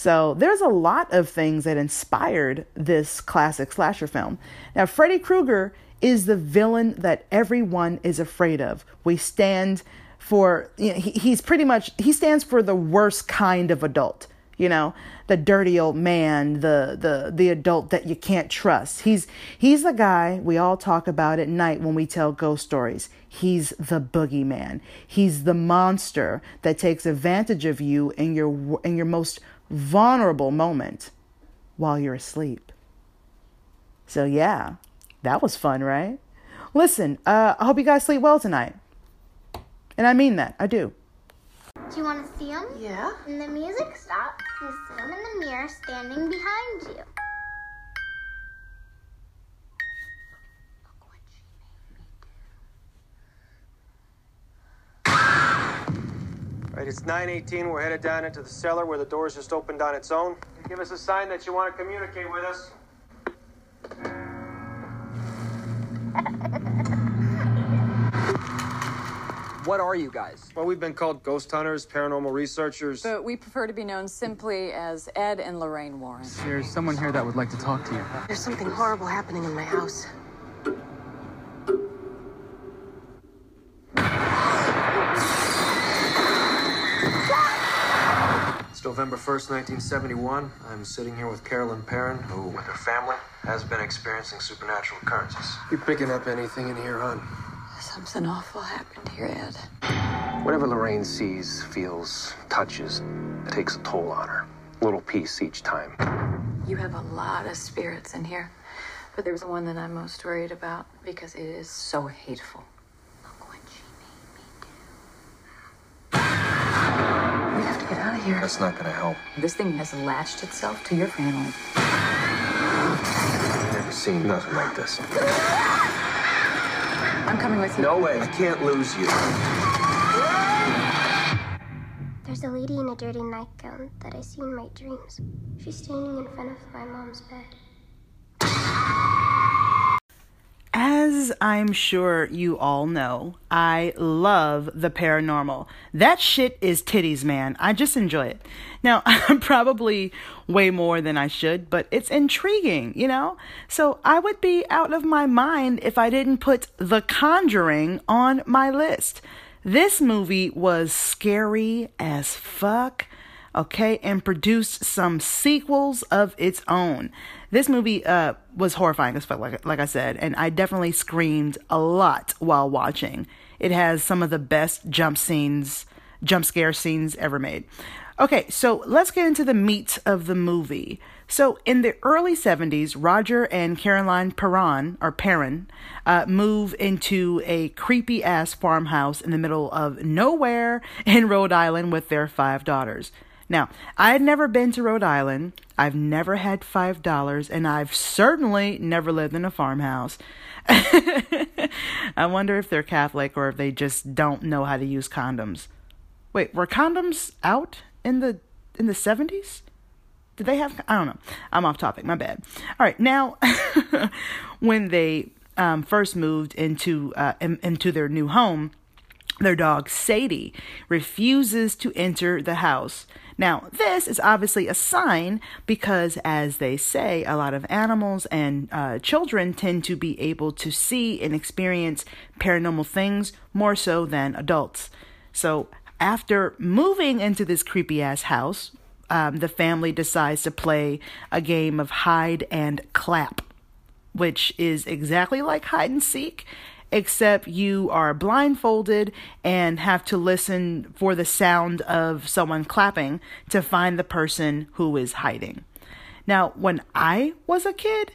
So there's a lot of things that inspired this classic slasher film. Now, Freddy Krueger is the villain that everyone is afraid of. We stand for, you know, he, he's pretty much, he stands for the worst kind of adult you know the dirty old man the the the adult that you can't trust he's he's the guy we all talk about at night when we tell ghost stories he's the boogeyman he's the monster that takes advantage of you in your in your most vulnerable moment while you're asleep so yeah that was fun right listen uh i hope you guys sleep well tonight and i mean that i do Do you want to see him? Yeah. When the music stops, you see him in the mirror standing behind you. Right, it's 918. We're headed down into the cellar where the doors just opened on its own. Give us a sign that you want to communicate with us. What are you guys? Well, we've been called ghost hunters, paranormal researchers. But we prefer to be known simply as Ed and Lorraine Warren. There's someone here that would like to talk to you. There's something horrible happening in my house. It's November 1st, 1971. I'm sitting here with Carolyn Perron, who, with her family, has been experiencing supernatural occurrences. You picking up anything in here, hon? Something awful happened here, Ed. Whatever Lorraine sees, feels, touches, it takes a toll on her. A little piece each time. You have a lot of spirits in here, but there's one that I'm most worried about because it is so hateful. We have to get out of here. That's not gonna help. This thing has latched itself to your family. I've never seen nothing like this. I'm coming with you. No way. I can't lose you. There's a lady in a dirty nightgown that I see in my dreams. She's standing in front of my mom's bed. As I'm sure you all know, I love the paranormal. That shit is titties, man. I just enjoy it. Now, I'm probably way more than I should, but it's intriguing, you know? So I would be out of my mind if I didn't put The Conjuring on my list. This movie was scary as fuck okay, and produced some sequels of its own. This movie uh, was horrifying as fuck, like, like I said, and I definitely screamed a lot while watching. It has some of the best jump scenes, jump scare scenes ever made. Okay, so let's get into the meat of the movie. So, in the early 70s, Roger and Carolyn Perron, or Perrin, uh, move into a creepy ass farmhouse in the middle of nowhere in Rhode Island with their five daughters. Now, I had never been to Rhode Island. I've never had five dollars, and I've certainly never lived in a farmhouse. I wonder if they're Catholic or if they just don't know how to use condoms. Wait, were condoms out in the in the seventies? Did they have? I don't know. I'm off topic. My bad. All right, now when they um, first moved into uh, in, into their new home, their dog Sadie refuses to enter the house. Now, this is obviously a sign because, as they say, a lot of animals and uh, children tend to be able to see and experience paranormal things more so than adults. So, after moving into this creepy ass house, um, the family decides to play a game of hide and clap, which is exactly like hide and seek, except you are blindfolded and have to listen for the sound of someone clapping to find the person who is hiding. Now, when I was a kid,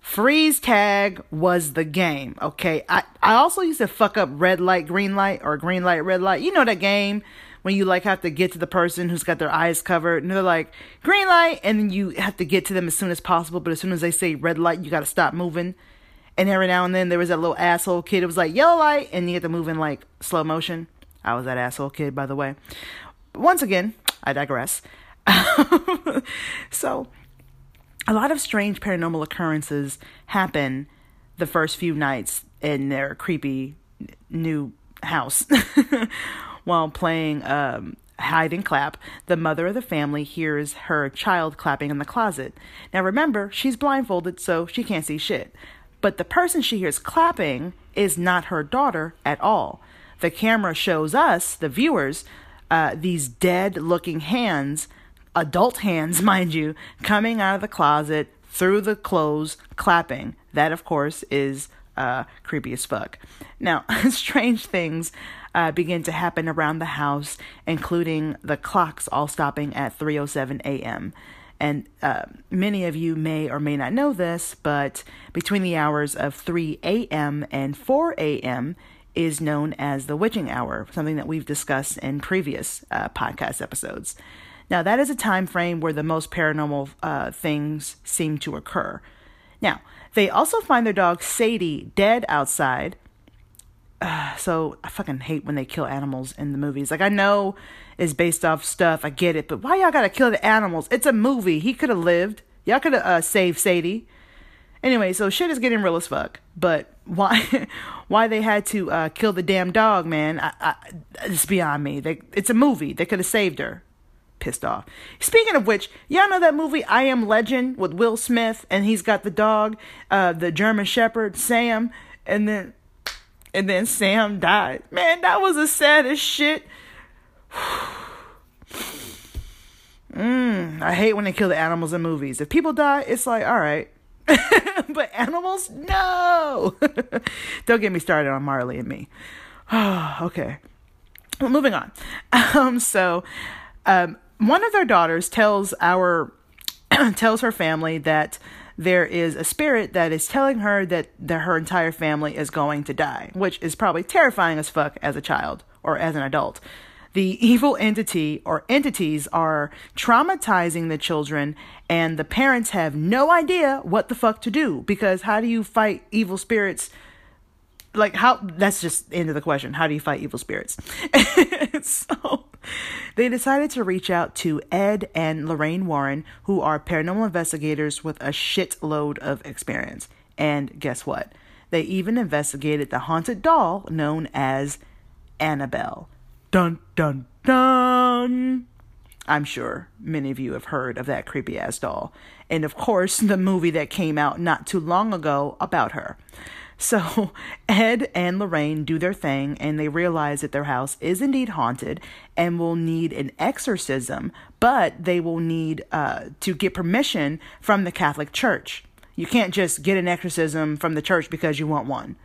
freeze tag was the game, okay? I, I also used to fuck up red light, green light, or green light, red light. You know that game when you like have to get to the person who's got their eyes covered and they're like green light and then you have to get to them as soon as possible but as soon as they say red light you got to stop moving and every now and then there was that little asshole kid. It was like yellow light, and you had to move in like slow motion. I was that asshole kid, by the way. Once again, I digress. so a lot of strange paranormal occurrences happen the first few nights in their creepy new house. While playing um, hide and clap, the mother of the family hears her child clapping in the closet. Now remember, she's blindfolded, so she can't see shit. But the person she hears clapping is not her daughter at all. The camera shows us, the viewers, uh, these dead looking hands, adult hands, mind you, coming out of the closet through the clothes, clapping. That, of course, is uh, creepy as fuck. Now, strange things uh, begin to happen around the house, including the clocks all stopping at 3:07 a.m. And uh, many of you may or may not know this, but between the hours of 3 a.m. and 4 a.m. is known as the witching hour, something that we've discussed in previous uh, podcast episodes. Now, that is a time frame where the most paranormal uh, things seem to occur. Now, they also find their dog Sadie dead outside uh, so I fucking hate when they kill animals in the movies. Like I know it's based off stuff, I get it, but why y'all gotta kill the animals? It's a movie. He could have lived. Y'all could have uh, saved Sadie. Anyway, so shit is getting real as fuck. But why, why they had to uh, kill the damn dog, man? I, I, it's beyond me. They, it's a movie. They could have saved her. Pissed off. Speaking of which, y'all know that movie I Am Legend with Will Smith, and he's got the dog, uh, the German Shepherd Sam, and then and then Sam died. Man, that was the saddest shit. mm, I hate when they kill the animals in movies. If people die, it's like, all right. but animals, no. Don't get me started on Marley and me. okay. Well, moving on. Um, so, um, one of their daughters tells our tells her family that there is a spirit that is telling her that the, her entire family is going to die, which is probably terrifying as fuck as a child or as an adult. The evil entity or entities are traumatizing the children, and the parents have no idea what the fuck to do because how do you fight evil spirits? Like, how that's just the end of the question. How do you fight evil spirits? so they decided to reach out to Ed and Lorraine Warren, who are paranormal investigators with a shitload of experience. And guess what? They even investigated the haunted doll known as Annabelle. Dun dun dun! I'm sure many of you have heard of that creepy ass doll. And of course, the movie that came out not too long ago about her. So Ed and Lorraine do their thing and they realize that their house is indeed haunted and will need an exorcism, but they will need uh, to get permission from the Catholic Church. You can't just get an exorcism from the church because you want one.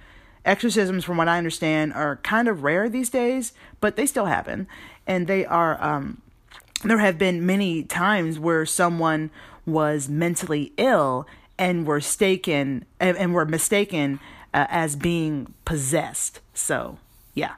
Exorcisms, from what I understand, are kind of rare these days, but they still happen. And they are, um, there have been many times where someone was mentally ill and were mistaken and, and were mistaken uh, as being possessed. So, yeah.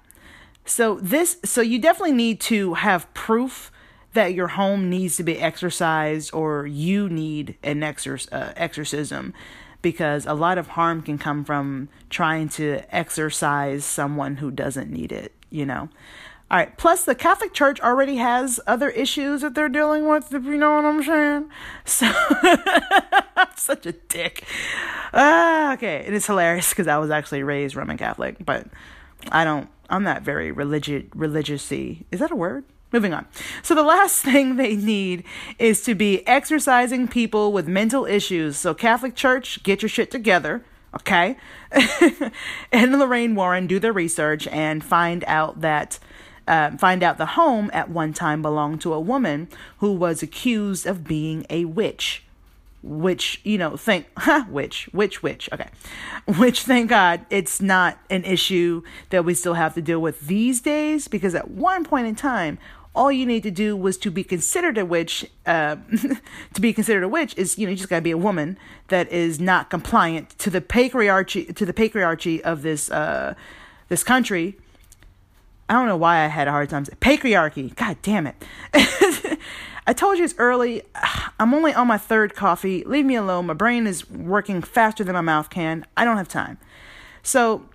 So this so you definitely need to have proof that your home needs to be exorcised or you need an exor- uh, exorcism because a lot of harm can come from trying to exorcise someone who doesn't need it, you know. All right. Plus, the Catholic Church already has other issues that they're dealing with, if you know what I'm saying. So, I'm such a dick. Ah, okay. And it's hilarious because I was actually raised Roman Catholic, but I don't, I'm not very religious, religiousy. Is that a word? Moving on. So, the last thing they need is to be exercising people with mental issues. So, Catholic Church, get your shit together. Okay. and Lorraine Warren do their research and find out that uh, find out the home at one time belonged to a woman who was accused of being a witch. Which, you know, think, huh, witch, witch, witch. Okay. Which, thank God, it's not an issue that we still have to deal with these days because at one point in time, all you need to do was to be considered a witch. Uh, to be considered a witch is, you know, you just gotta be a woman that is not compliant to the patriarchy to the patriarchy of this uh, this country I don't know why I had a hard time patriarchy. God damn it. I told you it's early. I'm only on my third coffee. Leave me alone. My brain is working faster than my mouth can. I don't have time. So,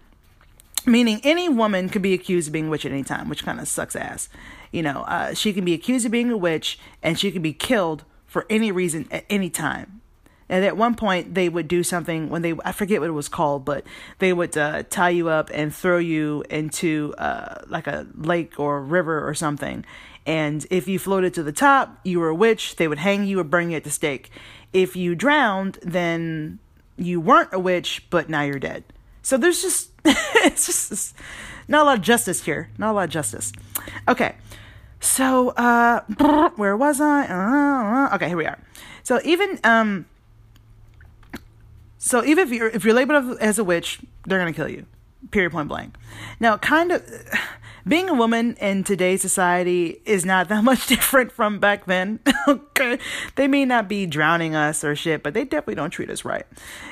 meaning any woman could be accused of being a witch at any time, which kind of sucks ass. You know, uh, she can be accused of being a witch and she can be killed for any reason at any time. And at one point, they would do something when they, I forget what it was called, but they would uh, tie you up and throw you into uh, like a lake or river or something. And if you floated to the top, you were a witch. They would hang you or burn you at the stake. If you drowned, then you weren't a witch, but now you're dead. So there's just, it's just not a lot of justice here. Not a lot of justice. Okay. So, uh, where was I? Uh, okay, here we are. So even, um, so even if you're if you're labeled as a witch, they're gonna kill you. Period. Point blank. Now, kind of being a woman in today's society is not that much different from back then. okay, they may not be drowning us or shit, but they definitely don't treat us right.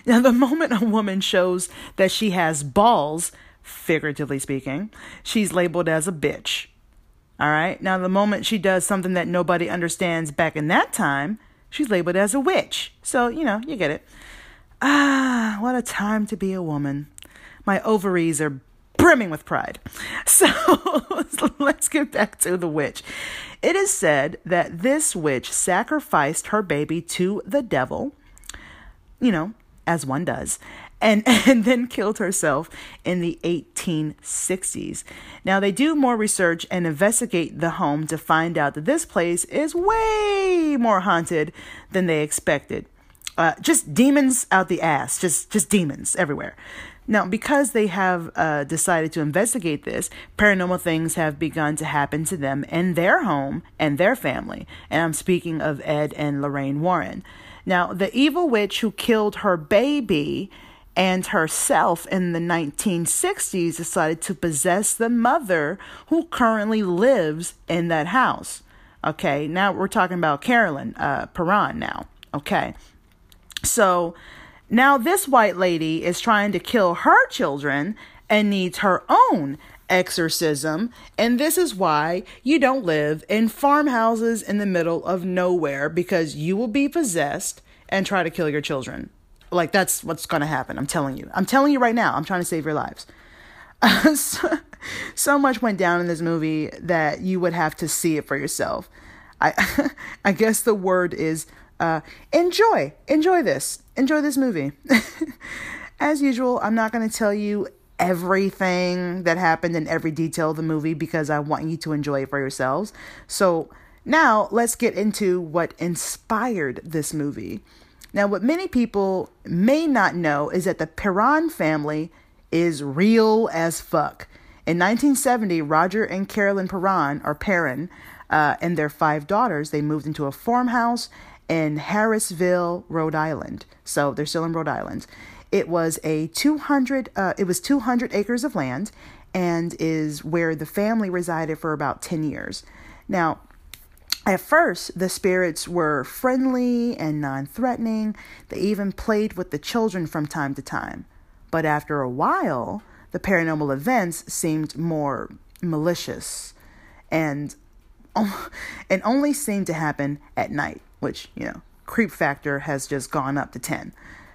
Now, the moment a woman shows that she has balls, figuratively speaking, she's labeled as a bitch. All right. Now, the moment she does something that nobody understands back in that time, she's labeled as a witch. So, you know, you get it. Ah, what a time to be a woman. My ovaries are brimming with pride. So let's get back to the witch. It is said that this witch sacrificed her baby to the devil, you know, as one does, and, and then killed herself in the 1860s. Now, they do more research and investigate the home to find out that this place is way more haunted than they expected. Uh, just demons out the ass, just just demons everywhere. Now, because they have uh, decided to investigate this, paranormal things have begun to happen to them in their home and their family. And I'm speaking of Ed and Lorraine Warren. Now, the evil witch who killed her baby and herself in the 1960s decided to possess the mother who currently lives in that house. Okay, now we're talking about Carolyn uh, Perron now. Okay, so now this white lady is trying to kill her children and needs her own exorcism. And this is why you don't live in farmhouses in the middle of nowhere because you will be possessed and try to kill your children. Like that's what's going to happen. I'm telling you. I'm telling you right now. I'm trying to save your lives. so, so much went down in this movie that you would have to see it for yourself. I I guess the word is uh, enjoy. Enjoy this. Enjoy this movie. As usual, I'm not going to tell you everything that happened in every detail of the movie because I want you to enjoy it for yourselves. So now let's get into what inspired this movie. Now, what many people may not know is that the Perron family is real as fuck. In 1970, Roger and Carolyn Perron, or Perrin, uh, and their five daughters, they moved into a farmhouse in Harrisville, Rhode Island. So they're still in Rhode Island. It was a 200 uh, it was 200 acres of land and is where the family resided for about 10 years. Now, at first, the spirits were friendly and non threatening. They even played with the children from time to time. But after a while, the paranormal events seemed more malicious and, and only seemed to happen at night which, you know, creep factor has just gone up to 10.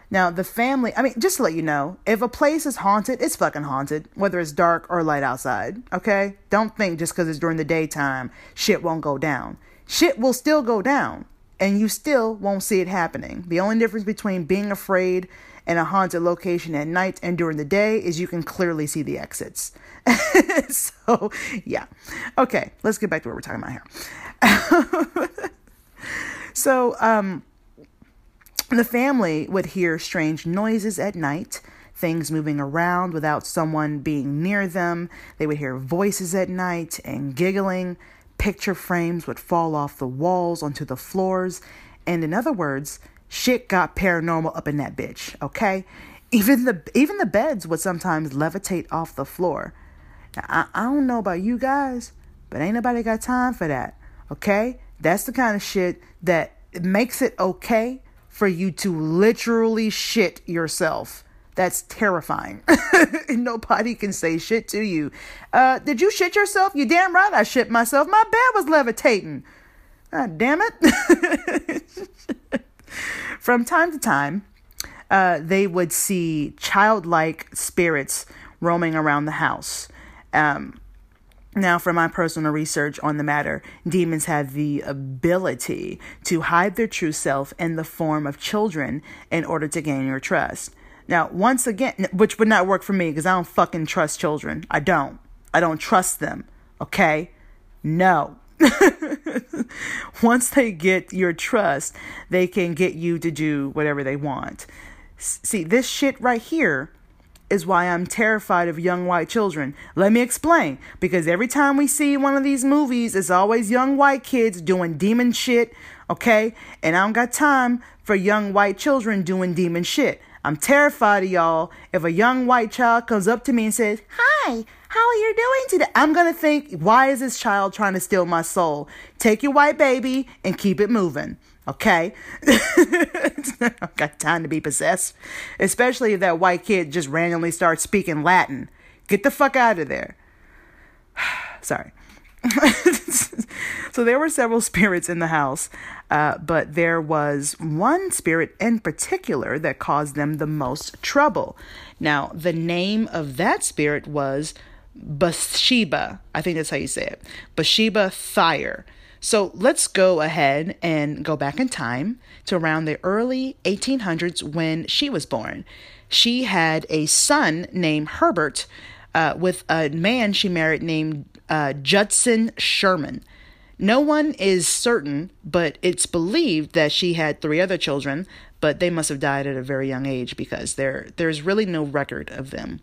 Now, the family, I mean, just to let you know, if a place is haunted, it's fucking haunted, whether it's dark or light outside, okay? Don't think just because it's during the daytime, shit won't go down. Shit will still go down, and you still won't see it happening. The only difference between being afraid in a haunted location at night and during the day is you can clearly see the exits. so, yeah. Okay, let's get back to what we're talking about here. So, um, the family would hear strange noises at night, things moving around without someone being near them. They would hear voices at night and giggling. Picture frames would fall off the walls onto the floors. And in other words, shit got paranormal up in that bitch, okay? Even the even the beds would sometimes levitate off the floor. Now, I, I don't know about you guys, but ain't nobody got time for that, okay? That's the kind of shit that makes it okay for you to literally shit yourself. That's terrifying. Nobody can say shit to you. Uh, did you shit yourself? You damn right I shit myself. My bed was levitating. God damn it. From time to time, uh, they would see childlike spirits roaming around the house. Um, Now, from my personal research on the matter, demons have the ability to hide their true self in the form of children in order to gain your trust. Now, once again, which would not work for me because I don't fucking trust children. I don't. I don't trust them. Okay? No. once they get your trust, they can get you to do whatever they want. See, this shit right here is why I'm terrified of young white children. Let me explain. Because every time we see one of these movies, it's always young white kids doing demon shit, okay? And I don't got time for young white children doing demon shit. I'm terrified of y'all. If a young white child comes up to me and says, Hi, how are you doing today? I'm to think, Why is this child trying to steal my soul? Take your white baby and keep it moving. Okay? I've got time to be possessed. Especially if that white kid just randomly starts speaking Latin. Get the fuck out of there. Sorry. so there were several spirits in the house, uh, but there was one spirit in particular that caused them the most trouble. Now, the name of that spirit was Bathsheba. I think that's how you say it. Bathsheba Thayer. So let's go ahead and go back in time to around the early 1800s when she was born. She had a son named Herbert uh, with a man she married named uh, Judson Sherman. No one is certain, but it's believed that she had three other children, but they must have died at a very young age because there there's really no record of them.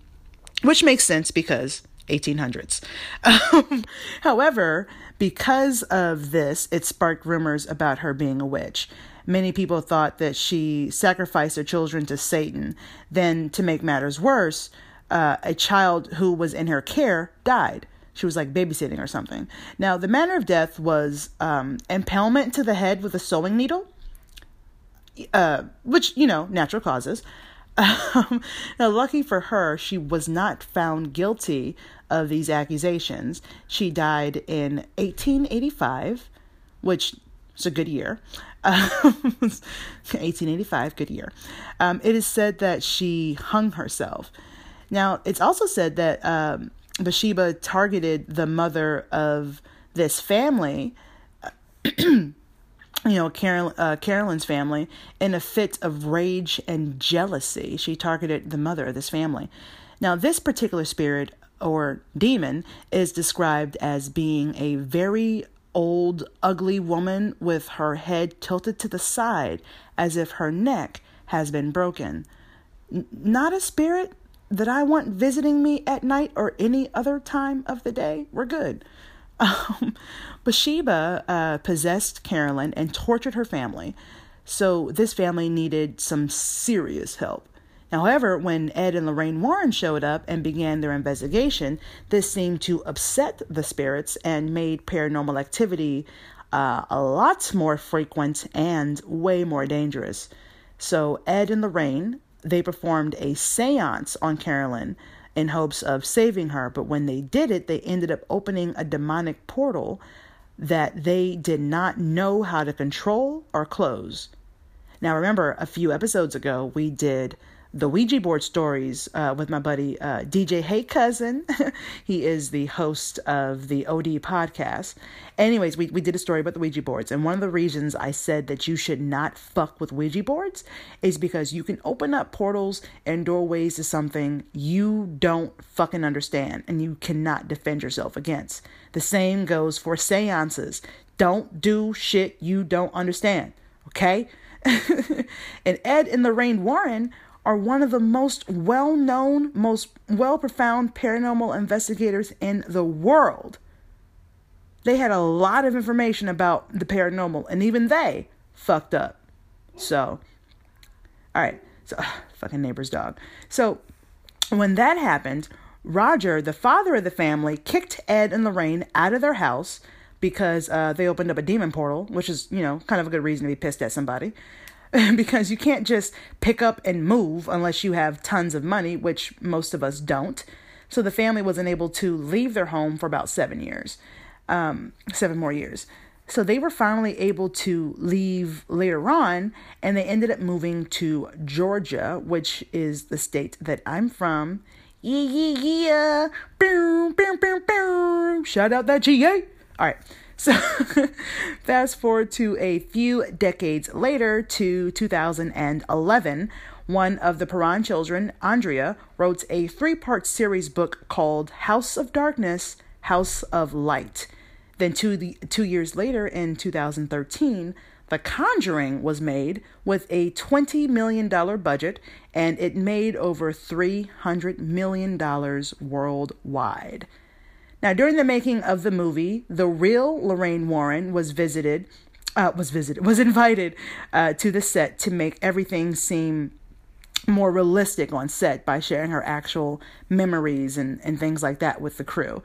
Which makes sense because 1800s. Um, however, because of this, it sparked rumors about her being a witch. Many people thought that she sacrificed her children to Satan. Then, to make matters worse, uh, a child who was in her care died. She was like babysitting or something. Now, the manner of death was um, impalement to the head with a sewing needle, uh, which, you know, natural causes. Um, now, lucky for her, she was not found guilty of these accusations. She died in 1885, which is a good year. 1885, good year. Um, it is said that she hung herself. Now, it's also said that um, Bathsheba targeted the mother of this family. you know, Carol, uh, Carolyn's family, in a fit of rage and jealousy. She targeted the mother of this family. Now, this particular spirit or demon is described as being a very old, ugly woman with her head tilted to the side as if her neck has been broken. N- not a spirit that I want visiting me at night or any other time of the day. We're good. Um, Bathsheba uh, possessed Carolyn and tortured her family, so this family needed some serious help. However, when Ed and Lorraine Warren showed up and began their investigation, this seemed to upset the spirits and made paranormal activity uh, a lot more frequent and way more dangerous. So Ed and Lorraine they performed a séance on Carolyn in hopes of saving her, but when they did it, they ended up opening a demonic portal that they did not know how to control or close. Now, remember, a few episodes ago, we did the Ouija board stories uh, with my buddy uh, DJ Hey Cousin. he is the host of the OD podcast. Anyways, we, we did a story about the Ouija boards, and one of the reasons I said that you should not fuck with Ouija boards is because you can open up portals and doorways to something you don't fucking understand and you cannot defend yourself against. The same goes for seances. Don't do shit you don't understand, okay? and Ed and Lorraine Warren are one of the most well known, most well profound paranormal investigators in the world. They had a lot of information about the paranormal, and even they fucked up. So, all right. So, ugh, fucking neighbor's dog. So, when that happened, Roger, the father of the family, kicked Ed and Lorraine out of their house because uh, they opened up a demon portal, which is, you know, kind of a good reason to be pissed at somebody. because you can't just pick up and move unless you have tons of money, which most of us don't. So the family wasn't able to leave their home for about seven years, um, seven more years. So they were finally able to leave later on, and they ended up moving to Georgia, which is the state that I'm from. Yeah, yeah, yeah. Boom, boom, boom, boom. Shout out that GA. All right. So, fast forward to a few decades later to 2011. One of the Perron children, Andrea, wrote a three part series book called House of Darkness, House of Light. Then, two, the, two years later, in 2013, The Conjuring was made with a $20 million budget and it made over $300 million worldwide. Now, during the making of the movie, the real Lorraine Warren was visited, uh, was visited, was invited uh, to the set to make everything seem more realistic on set by sharing her actual memories and, and things like that with the crew.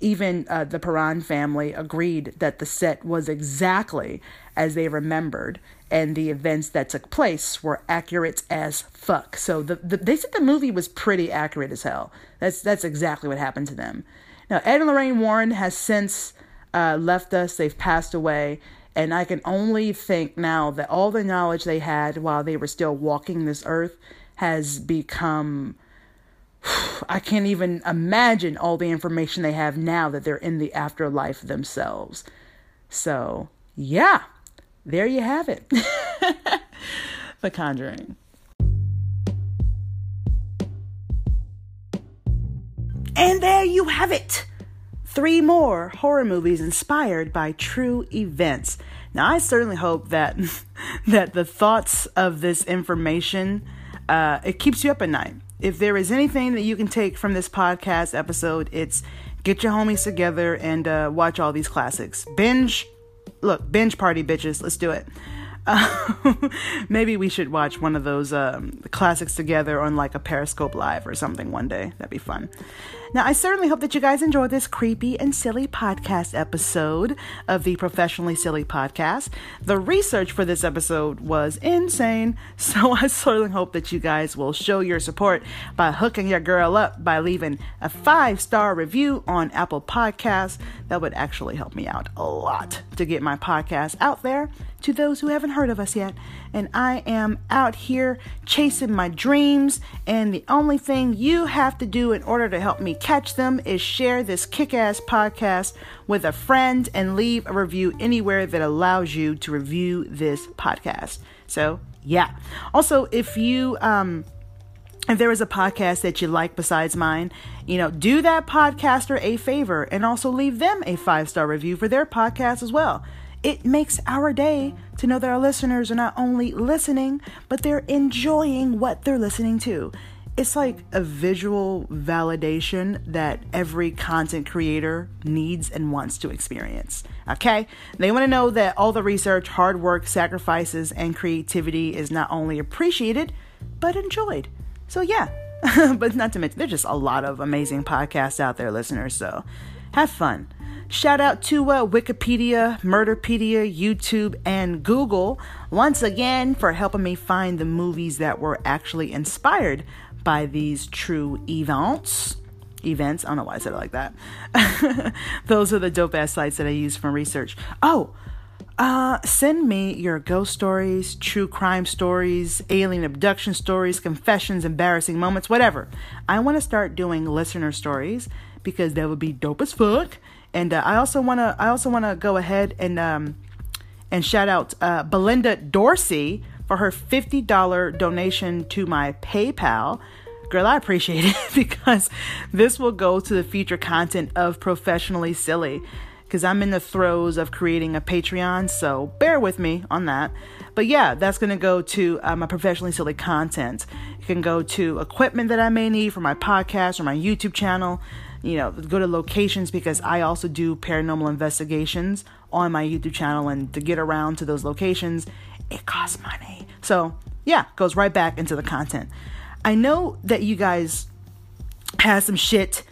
Even uh, the Perron family agreed that the set was exactly as they remembered, and the events that took place were accurate as fuck. So the, the, they said the movie was pretty accurate as hell. That's that's exactly what happened to them. Now Ed and Lorraine Warren has since uh, left us. They've passed away, and I can only think now that all the knowledge they had while they were still walking this earth has become I can't even imagine all the information they have now that they're in the afterlife themselves. So, yeah, there you have it. the Conjuring. And there you have it. Three more horror movies inspired by true events. Now, I certainly hope that that the thoughts of this information uh, it keeps you up at night if there is anything that you can take from this podcast episode, it's get your homies together and uh, watch all these classics. Binge, look, binge party, bitches. Let's do it. Uh, maybe we should watch one of those um, classics together on like a Periscope Live or something one day. That'd be fun. Now, I certainly hope that you guys enjoyed this creepy and silly podcast episode of the Professionally Silly Podcast. The research for this episode was insane, so I certainly hope that you guys will show your support by hooking your girl up by leaving a five star review on Apple Podcasts. That would actually help me out a lot to get my podcast out there to those who haven't heard of us yet. And I am out here chasing my dreams, and the only thing you have to do in order to help me catch them is share this kick ass podcast with a friend and leave a review anywhere that allows you to review this podcast. So, yeah. Also, if you, um, if there is a podcast that you like besides mine, you know, do that podcaster a favor and also leave them a five star review for their podcast as well. It makes our day to know that our listeners are not only listening, but they're enjoying what they're listening to it's like a visual validation that every content creator needs and wants to experience. Okay? They want to know that all the research, hard work, sacrifices, and creativity is not only appreciated, but enjoyed. So, yeah. but not to mention, there's just a lot of amazing podcasts out there, listeners. So, have fun. Shout out to uh, Wikipedia, Murderpedia, YouTube, and Google once again for helping me find the movies that were actually inspired by these true events. Events, I don't know why I said it like that. Those are the dope ass sites that I use for research. Oh, uh, send me your ghost stories, true crime stories, alien abduction stories, confessions, embarrassing moments, whatever. I want to start doing listener stories because that would be dope as fuck. And uh, I also want to I also want to go ahead and um and shout out uh, Belinda Dorsey for her $50 donation to my PayPal. Girl, I appreciate it because this will go to the future content of Professionally Silly because I'm in the throes of creating a Patreon, so bear with me on that. But yeah, that's going to go to uh, my professionally silly content. It can go to equipment that I may need for my podcast or my YouTube channel. You know, go to locations because I also do paranormal investigations on my YouTube channel, and to get around to those locations, it costs money. So, yeah, goes right back into the content. I know that you guys have some shit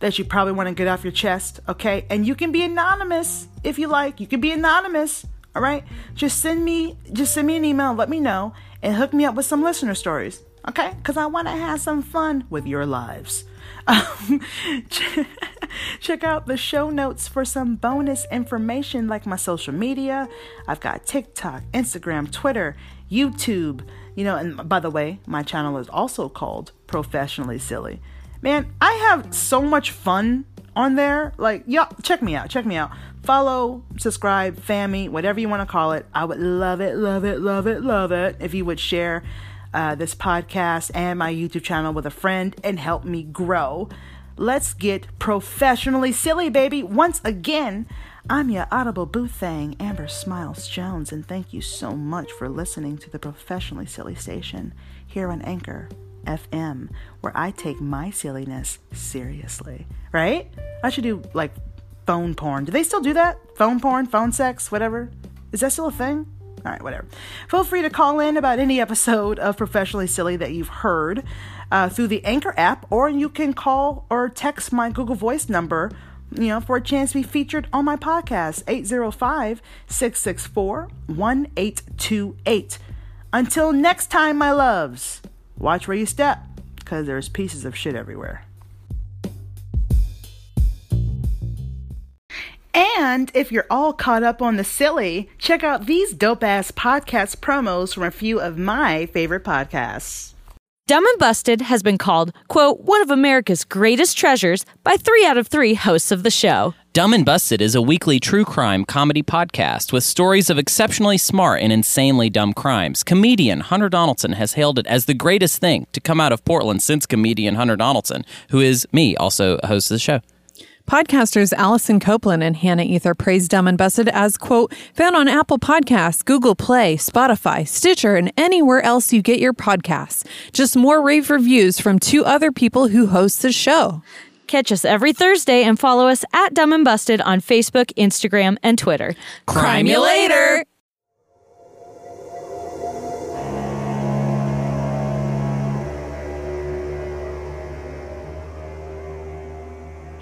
that you probably want to get off your chest, okay? And you can be anonymous if you like. You can be anonymous, all right? Just send me just send me an email, let me know, and hook me up with some listener stories, okay? Cuz I want to have some fun with your lives. Um, check out the show notes for some bonus information like my social media. I've got TikTok, Instagram, Twitter, YouTube. You know, and by the way, my channel is also called Professionally Silly. Man, I have so much fun on there. Like, yeah, check me out. Check me out. Follow, subscribe, fammy, whatever you want to call it. I would love it, love it, love it, love it if you would share uh, this podcast and my YouTube channel with a friend and help me grow. Let's get professionally silly, baby. Once again, I'm your audible boo thing, Amber Smiles Jones, and thank you so much for listening to the Professionally Silly Station here on Anchor FM, where I take my silliness seriously. Right? I should do like phone porn. Do they still do that? Phone porn, phone sex, whatever? Is that still a thing? All right, whatever. Feel free to call in about any episode of Professionally Silly that you've heard uh, through the Anchor app, or you can call or text my Google Voice number, you know, for a chance to be featured on my podcast, 805 664 1828. Until next time, my loves, watch where you step, because there's pieces of shit everywhere. And if you're all caught up on the silly, check out these dope ass podcast promos from a few of my favorite podcasts. Dumb and Busted has been called, quote, one of America's greatest treasures by three out of three hosts of the show. Dumb and Busted is a weekly true crime comedy podcast with stories of exceptionally smart and insanely dumb crimes. Comedian Hunter Donaldson has hailed it as the greatest thing to come out of Portland since comedian Hunter Donaldson, who is me, also a host of the show. Podcasters Allison Copeland and Hannah Ether praise Dumb and Busted as, quote, found on Apple Podcasts, Google Play, Spotify, Stitcher, and anywhere else you get your podcasts. Just more rave reviews from two other people who host the show. Catch us every Thursday and follow us at Dumb and Busted on Facebook, Instagram, and Twitter. Crime you later!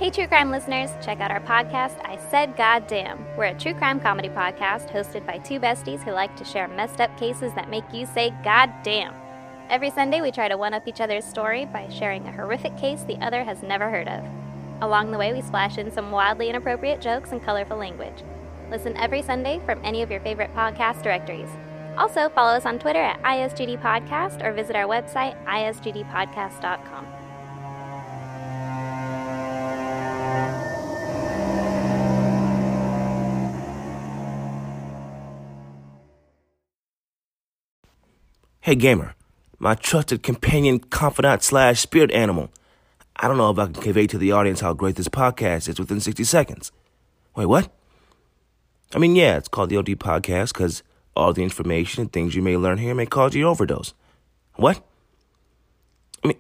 Hey, true crime listeners, check out our podcast, I Said Goddamn. We're a true crime comedy podcast hosted by two besties who like to share messed up cases that make you say goddamn. Every Sunday, we try to one up each other's story by sharing a horrific case the other has never heard of. Along the way, we splash in some wildly inappropriate jokes and colorful language. Listen every Sunday from any of your favorite podcast directories. Also, follow us on Twitter at ISGD Podcast or visit our website, isgdpodcast.com. Hey gamer, my trusted companion, confidant slash spirit animal. I don't know if I can convey to the audience how great this podcast is within 60 seconds. Wait, what? I mean, yeah, it's called the OD Podcast because all the information and things you may learn here may cause you overdose. What? I mean,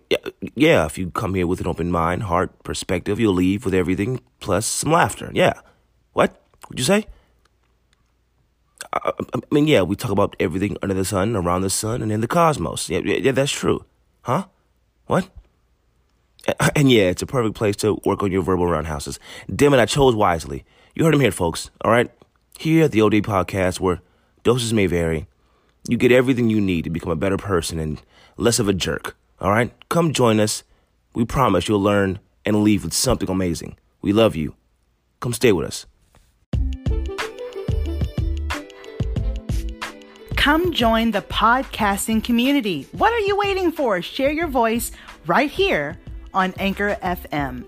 yeah, if you come here with an open mind, heart, perspective, you'll leave with everything plus some laughter. Yeah. What? What'd you say? I, I mean, yeah, we talk about everything under the sun, around the sun, and in the cosmos. Yeah, yeah, yeah, that's true. Huh? What? And yeah, it's a perfect place to work on your verbal roundhouses. Damn it, I chose wisely. You heard him here, folks. All right? Here at the OD Podcast, where doses may vary, you get everything you need to become a better person and less of a jerk. All right? Come join us. We promise you'll learn and leave with something amazing. We love you. Come stay with us. Come join the podcasting community. What are you waiting for? Share your voice right here on Anchor FM.